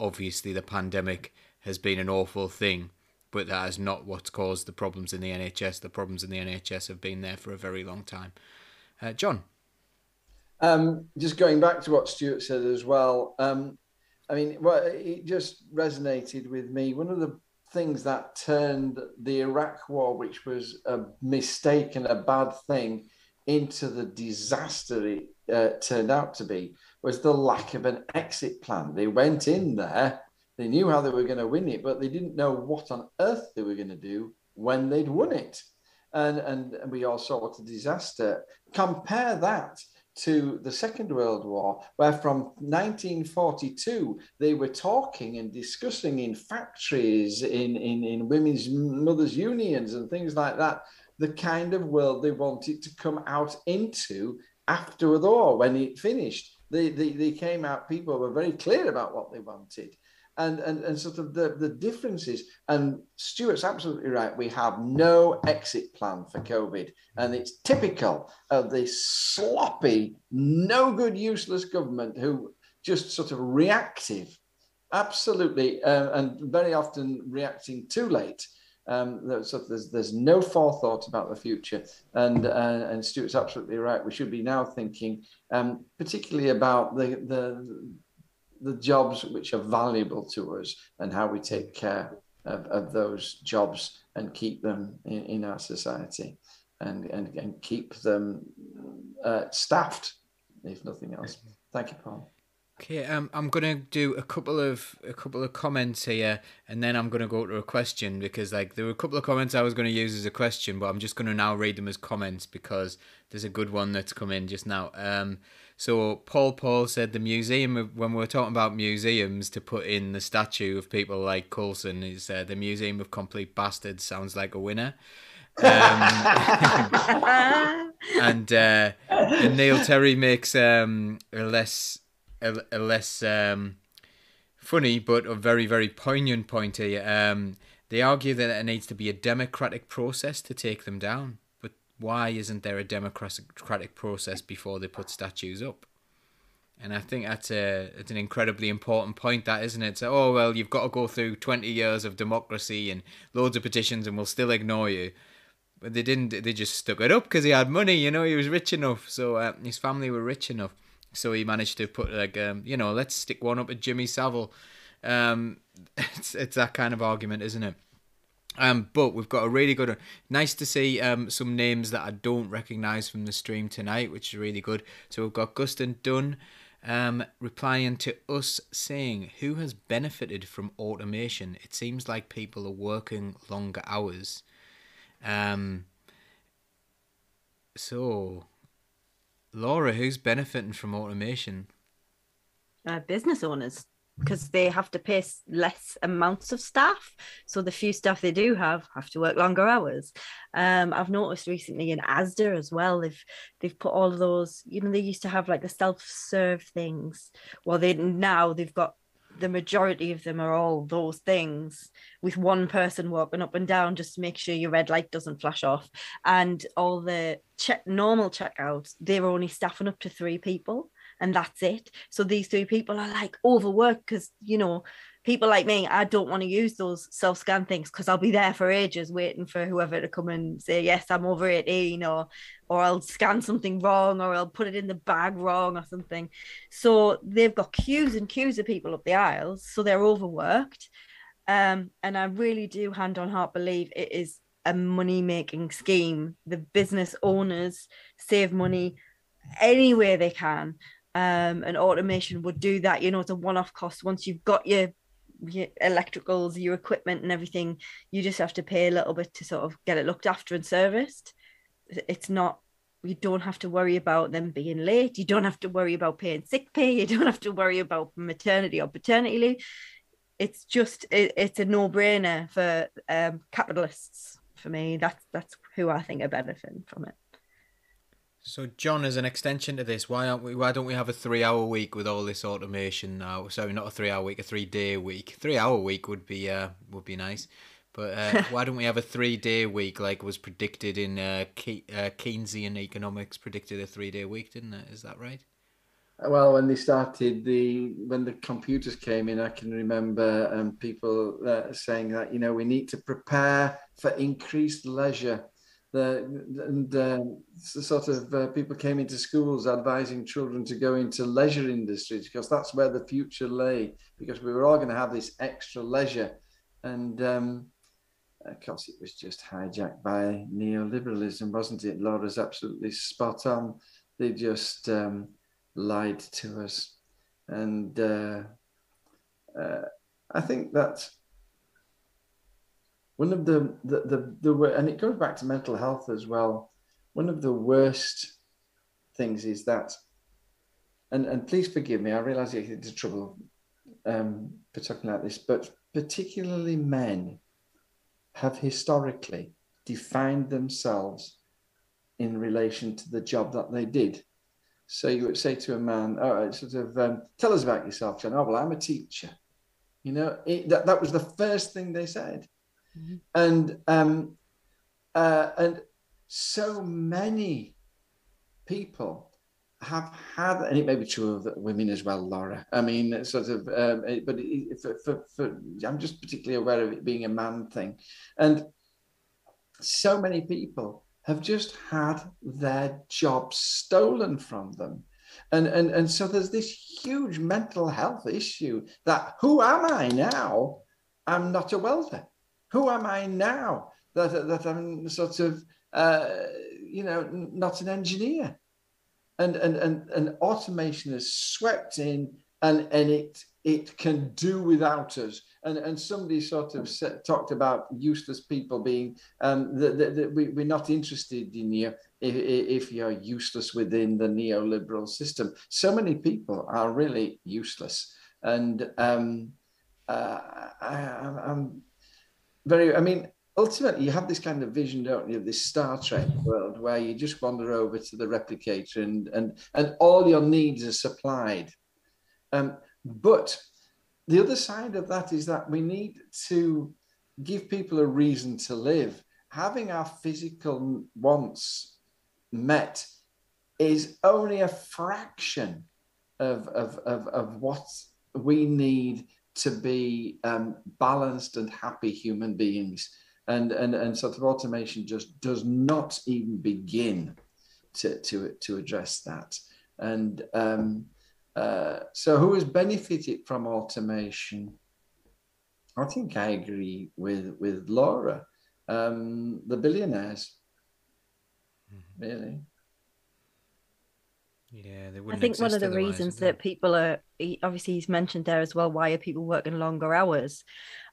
obviously the pandemic has been an awful thing, but that is not what's caused the problems in the NHS. The problems in the NHS have been there for a very long time. Uh, John. Um, just going back to what Stuart said as well. Um, I mean, well, it just resonated with me. One of the things that turned the Iraq War, which was a mistake and a bad thing, into the disaster it uh, turned out to be, was the lack of an exit plan. They went in there, they knew how they were going to win it, but they didn't know what on earth they were going to do when they'd won it. And, and, and we all saw what a disaster. Compare that to the Second World War, where from 1942 they were talking and discussing in factories, in, in, in women's mothers' unions, and things like that, the kind of world they wanted to come out into after the war when it finished They, they, they came out, people were very clear about what they wanted. And, and, and sort of the, the differences. And Stuart's absolutely right. We have no exit plan for COVID. And it's typical of this sloppy, no good, useless government who just sort of reactive, absolutely, uh, and very often reacting too late. Um, so there's there's no forethought about the future, and uh, and Stuart's absolutely right. We should be now thinking, um, particularly about the the the jobs which are valuable to us and how we take care of, of those jobs and keep them in, in our society, and and and keep them uh, staffed, if nothing else. Thank you, Paul. Okay, um, I'm gonna do a couple of a couple of comments here, and then I'm gonna go to a question because like there were a couple of comments I was gonna use as a question, but I'm just gonna now read them as comments because there's a good one that's come in just now. Um, so Paul Paul said the museum of, when we were talking about museums to put in the statue of people like Colston is uh, the museum of complete bastards sounds like a winner. Um, [LAUGHS] and, uh, and Neil Terry makes um, a less a, a less um, funny but a very very poignant point here. Um, they argue that it needs to be a democratic process to take them down. Why isn't there a democratic process before they put statues up? And I think that's a it's an incredibly important point, that isn't it? So, oh well, you've got to go through twenty years of democracy and loads of petitions, and we'll still ignore you. But they didn't. They just stuck it up because he had money. You know, he was rich enough. So uh, his family were rich enough. So he managed to put like um, you know, let's stick one up at Jimmy Savile. Um, [LAUGHS] it's it's that kind of argument, isn't it? Um, but we've got a really good one. Nice to see um, some names that I don't recognise from the stream tonight, which is really good. So we've got Gustin Dunn um, replying to us saying, Who has benefited from automation? It seems like people are working longer hours. Um, so Laura, who's benefiting from automation? Uh, business owners because they have to pay less amounts of staff. So the few staff they do have have to work longer hours. Um, I've noticed recently in ASDA as well, they've they've put all of those. You know, they used to have like the self-serve things. Well, they now they've got the majority of them are all those things with one person walking up and down just to make sure your red light doesn't flash off and all the check normal checkouts they're only staffing up to three people and that's it so these three people are like overworked because you know people like me, I don't want to use those self scan things because I'll be there for ages waiting for whoever to come and say, yes, I'm over 18 or, or I'll scan something wrong or I'll put it in the bag wrong or something. So they've got queues and queues of people up the aisles. So they're overworked. Um, and I really do hand on heart believe it is a money making scheme. The business owners save money any way they can um, and automation would do that. You know, it's a one-off cost. Once you've got your your electricals, your equipment, and everything. You just have to pay a little bit to sort of get it looked after and serviced. It's not. You don't have to worry about them being late. You don't have to worry about paying sick pay. You don't have to worry about maternity or paternity leave. It's just it, it's a no brainer for um, capitalists. For me, that's that's who I think are benefiting from it. So, John, as an extension to this, why aren't we? Why don't we have a three-hour week with all this automation now? Sorry, not a three-hour week, a three-day week. Three-hour week would be uh would be nice, but uh, [LAUGHS] why don't we have a three-day week like was predicted in uh, Ke- uh, Keynesian economics? Predicted a three-day week, didn't it? Is that right? Well, when they started the when the computers came in, I can remember um, people uh, saying that you know we need to prepare for increased leisure the, and uh, sort of uh, people came into schools advising children to go into leisure industries because that's where the future lay because we were all going to have this extra leisure. And um, of course it was just hijacked by neoliberalism wasn't it? Laura's absolutely spot on. They just um, lied to us. And uh, uh i think that one of the the, the the and it goes back to mental health as well. One of the worst things is that, and and please forgive me, I realise I get into trouble um, for talking like this, but particularly men have historically defined themselves in relation to the job that they did. So you would say to a man, all right, sort of, um, tell us about yourself, John. Oh, well, I'm a teacher. You know, it, that, that was the first thing they said. Mhm. And, um, uh, and so many people have had, and it may be true of women as well, Laura. I mean, sort of, um, but it, for, for, for, I'm just particularly aware of it being a man thing. And so many people have just had their jobs stolen from them. And, and, and so there's this huge mental health issue that who am I now? I'm not a welder. Who am I now that, that I'm sort of, uh, you know, not an engineer? And, and, and, and automation has swept in and, and it, it can do without us. And, and somebody sort of said, talked about useless people being um, that, we, we're not interested in you if, if you're useless within the neoliberal system. So many people are really useless. And um, uh, I, I'm very, I mean, ultimately you have this kind of vision, don't you, of this Star Trek world where you just wander over to the replicator and, and, and all your needs are supplied. Um, but the other side of that is that we need to give people a reason to live. Having our physical wants met is only a fraction of, of, of, of what we need to be um, balanced and happy human beings. And, and, and sort of automation just does not even begin to, to, to address that. And um, uh, so, who has benefited from automation? I think I agree with with Laura. Um, the billionaires, really. Yeah, they I wouldn't think one of the reasons that people are obviously he's mentioned there as well why are people working longer hours?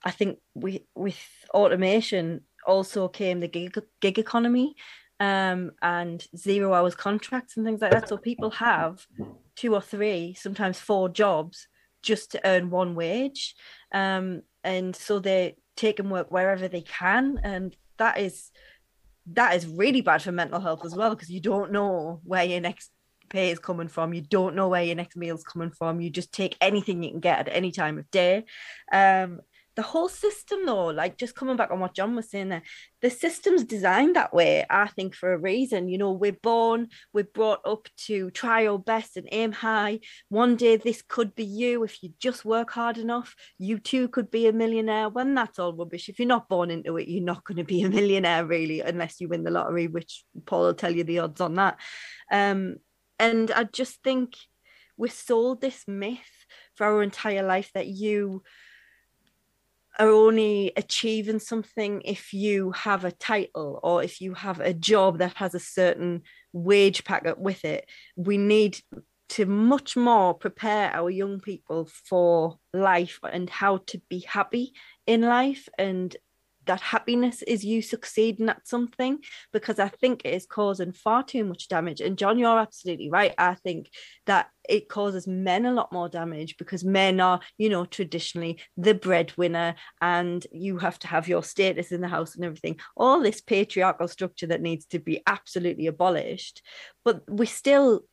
I think we with automation also came the gig, gig economy um, and zero hours contracts and things like that. So people have two or three sometimes four jobs just to earn one wage. Um, and so they take and work wherever they can. And that is that is really bad for mental health as well because you don't know where your next pay is coming from. You don't know where your next meal's coming from. You just take anything you can get at any time of day. Um, the whole system, though, like just coming back on what John was saying there, the system's designed that way, I think, for a reason. You know, we're born, we're brought up to try our best and aim high. One day, this could be you. If you just work hard enough, you too could be a millionaire. When that's all rubbish, if you're not born into it, you're not going to be a [LAUGHS] millionaire, really, unless you win the lottery, which Paul will tell you the odds on that. Um, and I just think we're sold this myth for our entire life that you are only achieving something if you have a title or if you have a job that has a certain wage packet with it. We need to much more prepare our young people for life and how to be happy in life and that happiness is you succeeding at something because I think it is causing far too much damage. And John, you're absolutely right. I think that it causes men a lot more damage because men are, you know, traditionally the breadwinner and you have to have your status in the house and everything. All this patriarchal structure that needs to be absolutely abolished. But we still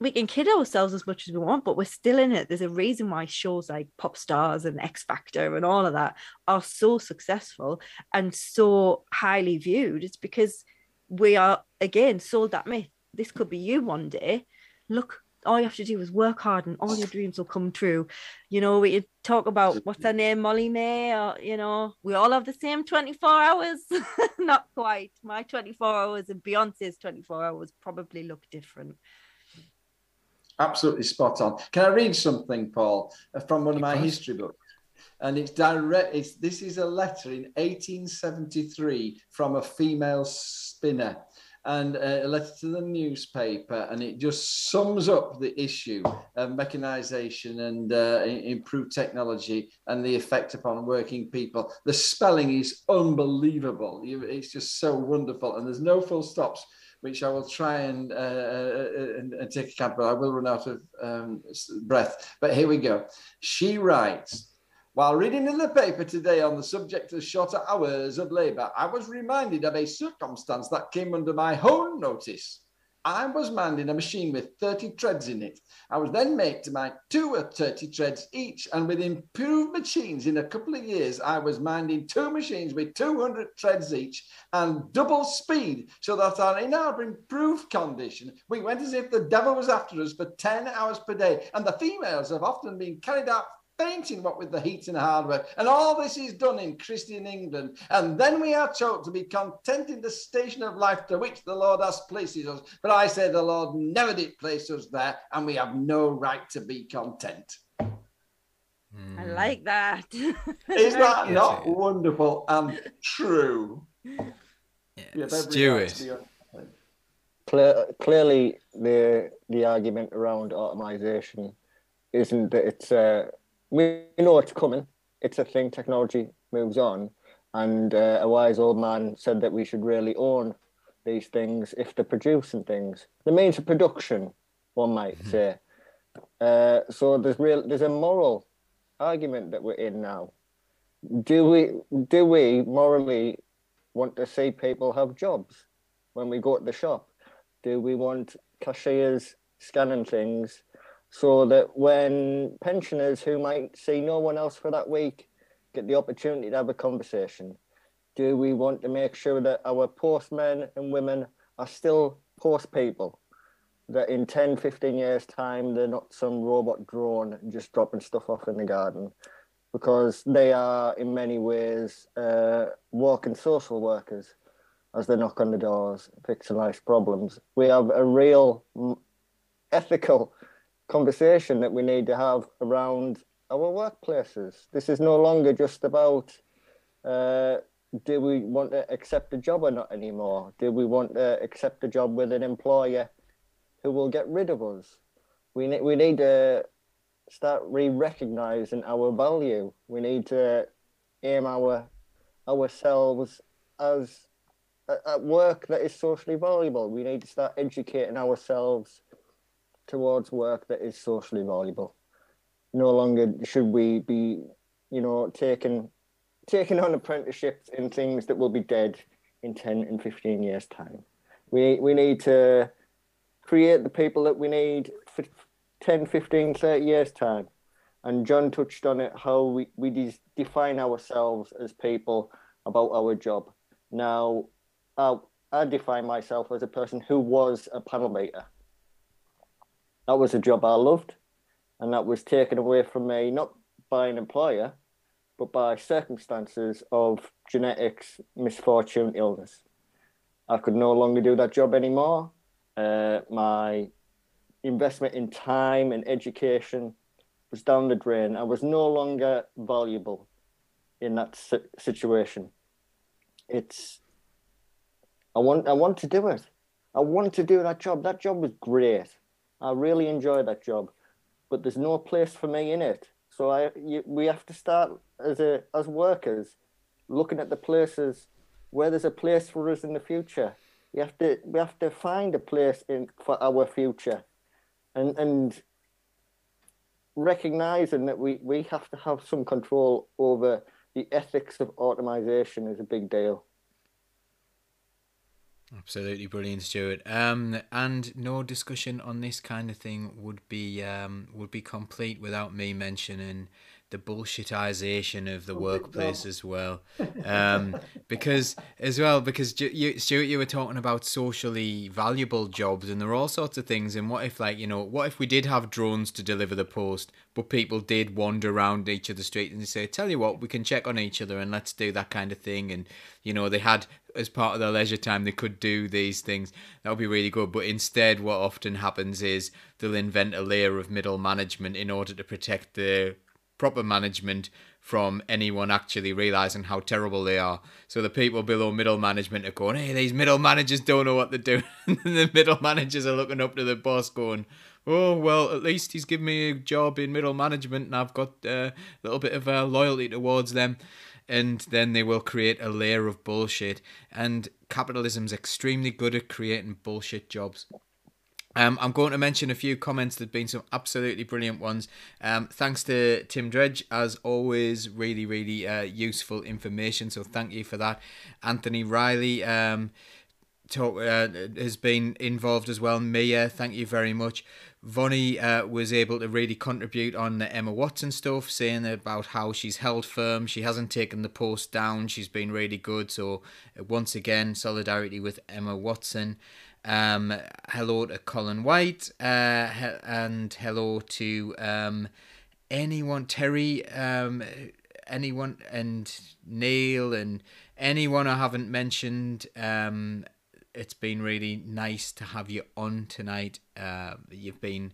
we can kid ourselves as much as we want, but we're still in it. There's a reason why shows like Pop Stars and X Factor and all of that are so successful and so highly viewed. It's because we are again sold that myth. This could be you one day. Look, all you have to do is work hard and all your dreams will come true. You know, we talk about what's her name, Molly-Mae, or you know, we all have the same 24 hours. [LAUGHS] Not quite. My 24 hours and Beyonce's 24 hours probably look different. Absolutely spot on. Can I read something, Paul, uh, from one of my history books? And it's direct. It's, this is a letter in 1873 from a female spinner, and uh, a letter to the newspaper, and it just sums up the issue of mechanization and uh, improved technology and the effect upon working people. The spelling is unbelievable. It's just so wonderful, and there's no full stops which I will try and, uh, uh, and, and take account, but I will run out of um, breath. But here we go. She writes, while reading in the paper today on the subject of shorter hours of labour, I was reminded of a circumstance that came under my own notice. I was minding a machine with 30 treads in it. I was then made to mind two or 30 treads each. And with improved machines in a couple of years, I was minding two machines with 200 treads each and double speed so that our, in our improved condition, we went as if the devil was after us for 10 hours per day. And the females have often been carried out fainting what with the heat and hard work. And all this is done in Christian England. And then we are told to be content in the station of life to which the Lord has placed us. But I say the Lord never did place us there, and we have no right to be content. I like that. [LAUGHS] Is that not wonderful and true? You have every Stuart. be clearly, the the argument around automation isn't that it's uh, we know it's coming. It's a thing. Technology moves on, and uh, a wise old man said that we should really own these things if they're producing things. The means of production, one might say. Uh, so there's real there's a moral argument that we're in now. Do we do we morally want to see people have jobs when we go to the shop? Do we want cashiers scanning things so that when pensioners who might see no one else for that week get the opportunity to have a conversation? Do we want to make sure that our postmen and women are still post people? That in 10, 15 years' time, they're not some robot drone just dropping stuff off in the garden because they are, in many ways, uh, walking social workers as they knock on the doors, fixing life's problems. We have a real ethical conversation that we need to have around our workplaces. This is no longer just about uh, do we want to accept a job or not anymore? Do we want to accept a job with an employer who will get rid of us? We need we need to start re-recognizing our value. We need to aim our ourselves as at- at work that is socially valuable. We need to start educating ourselves towards work that is socially valuable. No longer should we be, you know, taking taking on apprenticeships in things that will be dead in 10 and 15 years time. We we need to create the people that we need for 10, 15, 30 years time. And John touched on it how we, we de- define ourselves as people about our job. Now, I, I define myself as a person who was a panel beater. That was a job I loved, and that was taken away from me not by an employer, but by circumstances of genetics, misfortune, illness. I could no longer do that job anymore. Uh, my investment in time and education was down the drain. I was no longer valuable in that situation. It's I want I want to do it. I want to do that job. That job was great. I really enjoy that job, but there's no place for me in it. So I you, we have to start as a as workers looking at the places where there's a place for us in the future. We have to we have to find a place in for our future, and and recognizing that we we have to have some control over the ethics of automation is a big deal. Absolutely brilliant, Stuart. Um, and no discussion on this kind of thing would be um, would be complete without me mentioning the bullshitization of the workplace as well. Um, because as well, because you, Stuart, you were talking about socially valuable jobs, and there are all sorts of things. And what if, like, you know, what if we did have drones to deliver the post, but people did wander around each other's street and say, "Tell you what, we can check on each other and let's do that kind of thing." And you know, they had as part of their leisure time they could do these things. That would be really good. But instead, what often happens is they'll invent a layer of middle management in order to protect the proper management from anyone actually realizing how terrible they are. So the people below middle management are going, "Hey, these middle managers don't know what they're doing." [LAUGHS] and the middle managers are looking up to the boss, going, "Oh well, at least he's given me a job in middle management, and I've got uh, a little bit of uh, loyalty towards them." And then they will create a layer of bullshit. And capitalism's extremely good at creating bullshit jobs. Um, I'm going to mention a few comments. There've been some absolutely brilliant ones. Um, thanks to Tim Dredge, as always, really, really uh, useful information. So thank you for that. Anthony Riley, um, talk uh, has been involved as well. Mia, thank you very much. Vonnie uh, was able to really contribute on the Emma Watson stuff, saying about how she's held firm. She hasn't taken the post down. She's been really good. So uh, once again, solidarity with Emma Watson. Um, hello to Colin White, uh, and hello to um, anyone, Terry, um, anyone, and Neil, and anyone I haven't mentioned. Um, it's been really nice to have you on tonight. Uh, you've been,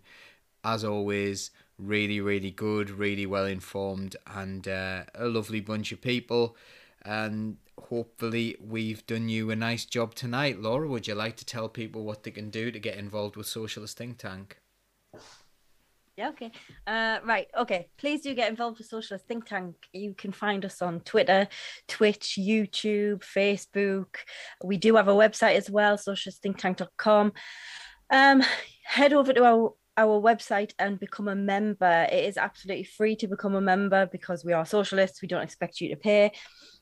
as always, really, really good, really well informed, and uh, a lovely bunch of people. And hopefully, we've done you a nice job tonight. Laura, would you like to tell people what they can do to get involved with Socialist Think Tank? Yeah, okay. Uh, right, okay. Please do get involved with Socialist Think Tank. You can find us on Twitter, Twitch, YouTube, Facebook. We do have a website as well, socialistthinktank.com. Um, head over to our our website and become a member. It is absolutely free to become a member because we are socialists. We don't expect you to pay.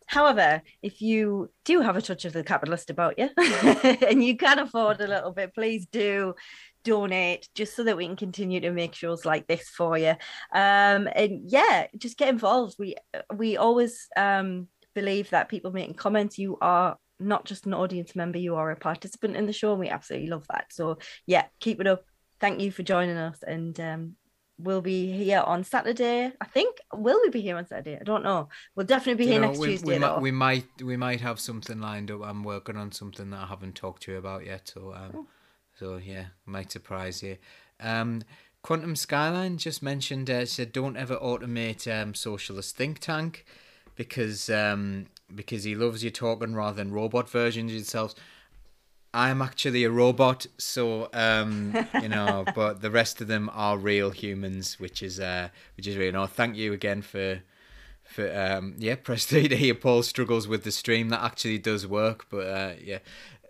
However, if you do have a touch of the capitalist about you [LAUGHS] and you can afford a little bit, please do donate just so that we can continue to make shows like this for you. Um, and yeah, just get involved. We we always um, believe that people making comments, you are not just an audience member, you are a participant in the show, and we absolutely love that. So yeah, keep it up. Thank you for joining us, and um, we'll be here on Saturday. I think will we be here on Saturday? I don't know. We'll definitely be You here know, next we, Tuesday. we, might, though. we might we might have something lined up. I'm working on something that I haven't talked to you about yet. So um, Oh. So yeah, might surprise you. Um, Quantum Skyline just mentioned uh, said don't ever automate um, socialist think tank because um, because he loves you talking rather than robot versions of yourselves. I'm actually a robot, so um, you know, [LAUGHS] but the rest of them are real humans, which is uh, which is really no. Thank you again for for um, yeah, [LAUGHS] press three to hear Paul struggles with the stream. That actually does work, but uh, yeah.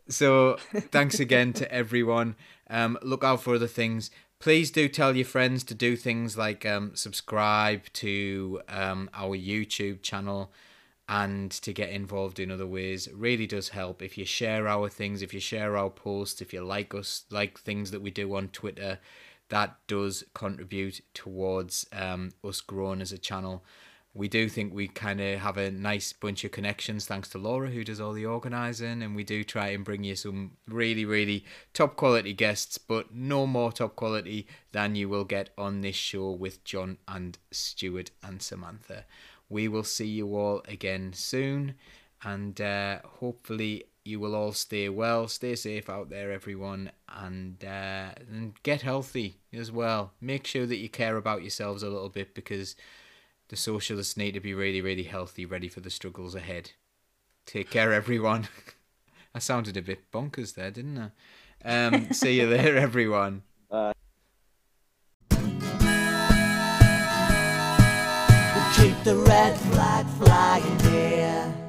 So thanks again to everyone. Um, look out for other things. Please do tell your friends to do things like um, subscribe to um, our YouTube channel and to get involved in other ways It really does help if you share our things if you share our posts if you like us like things that we do on twitter that does contribute towards um, us growing as a channel we do think we kind of have a nice bunch of connections thanks to laura who does all the organizing and we do try and bring you some really really top quality guests but no more top quality than you will get on this show with john and stuart and samantha we will see you all again soon, and uh, hopefully you will all stay well, stay safe out there, everyone, and uh, and get healthy as well. Make sure that you care about yourselves a little bit because the socialists need to be really, really healthy, ready for the struggles ahead. Take care, everyone. [LAUGHS] I sounded a bit bonkers there, didn't I? Um, [LAUGHS] see you there, everyone. Keep the red flag flying, dear.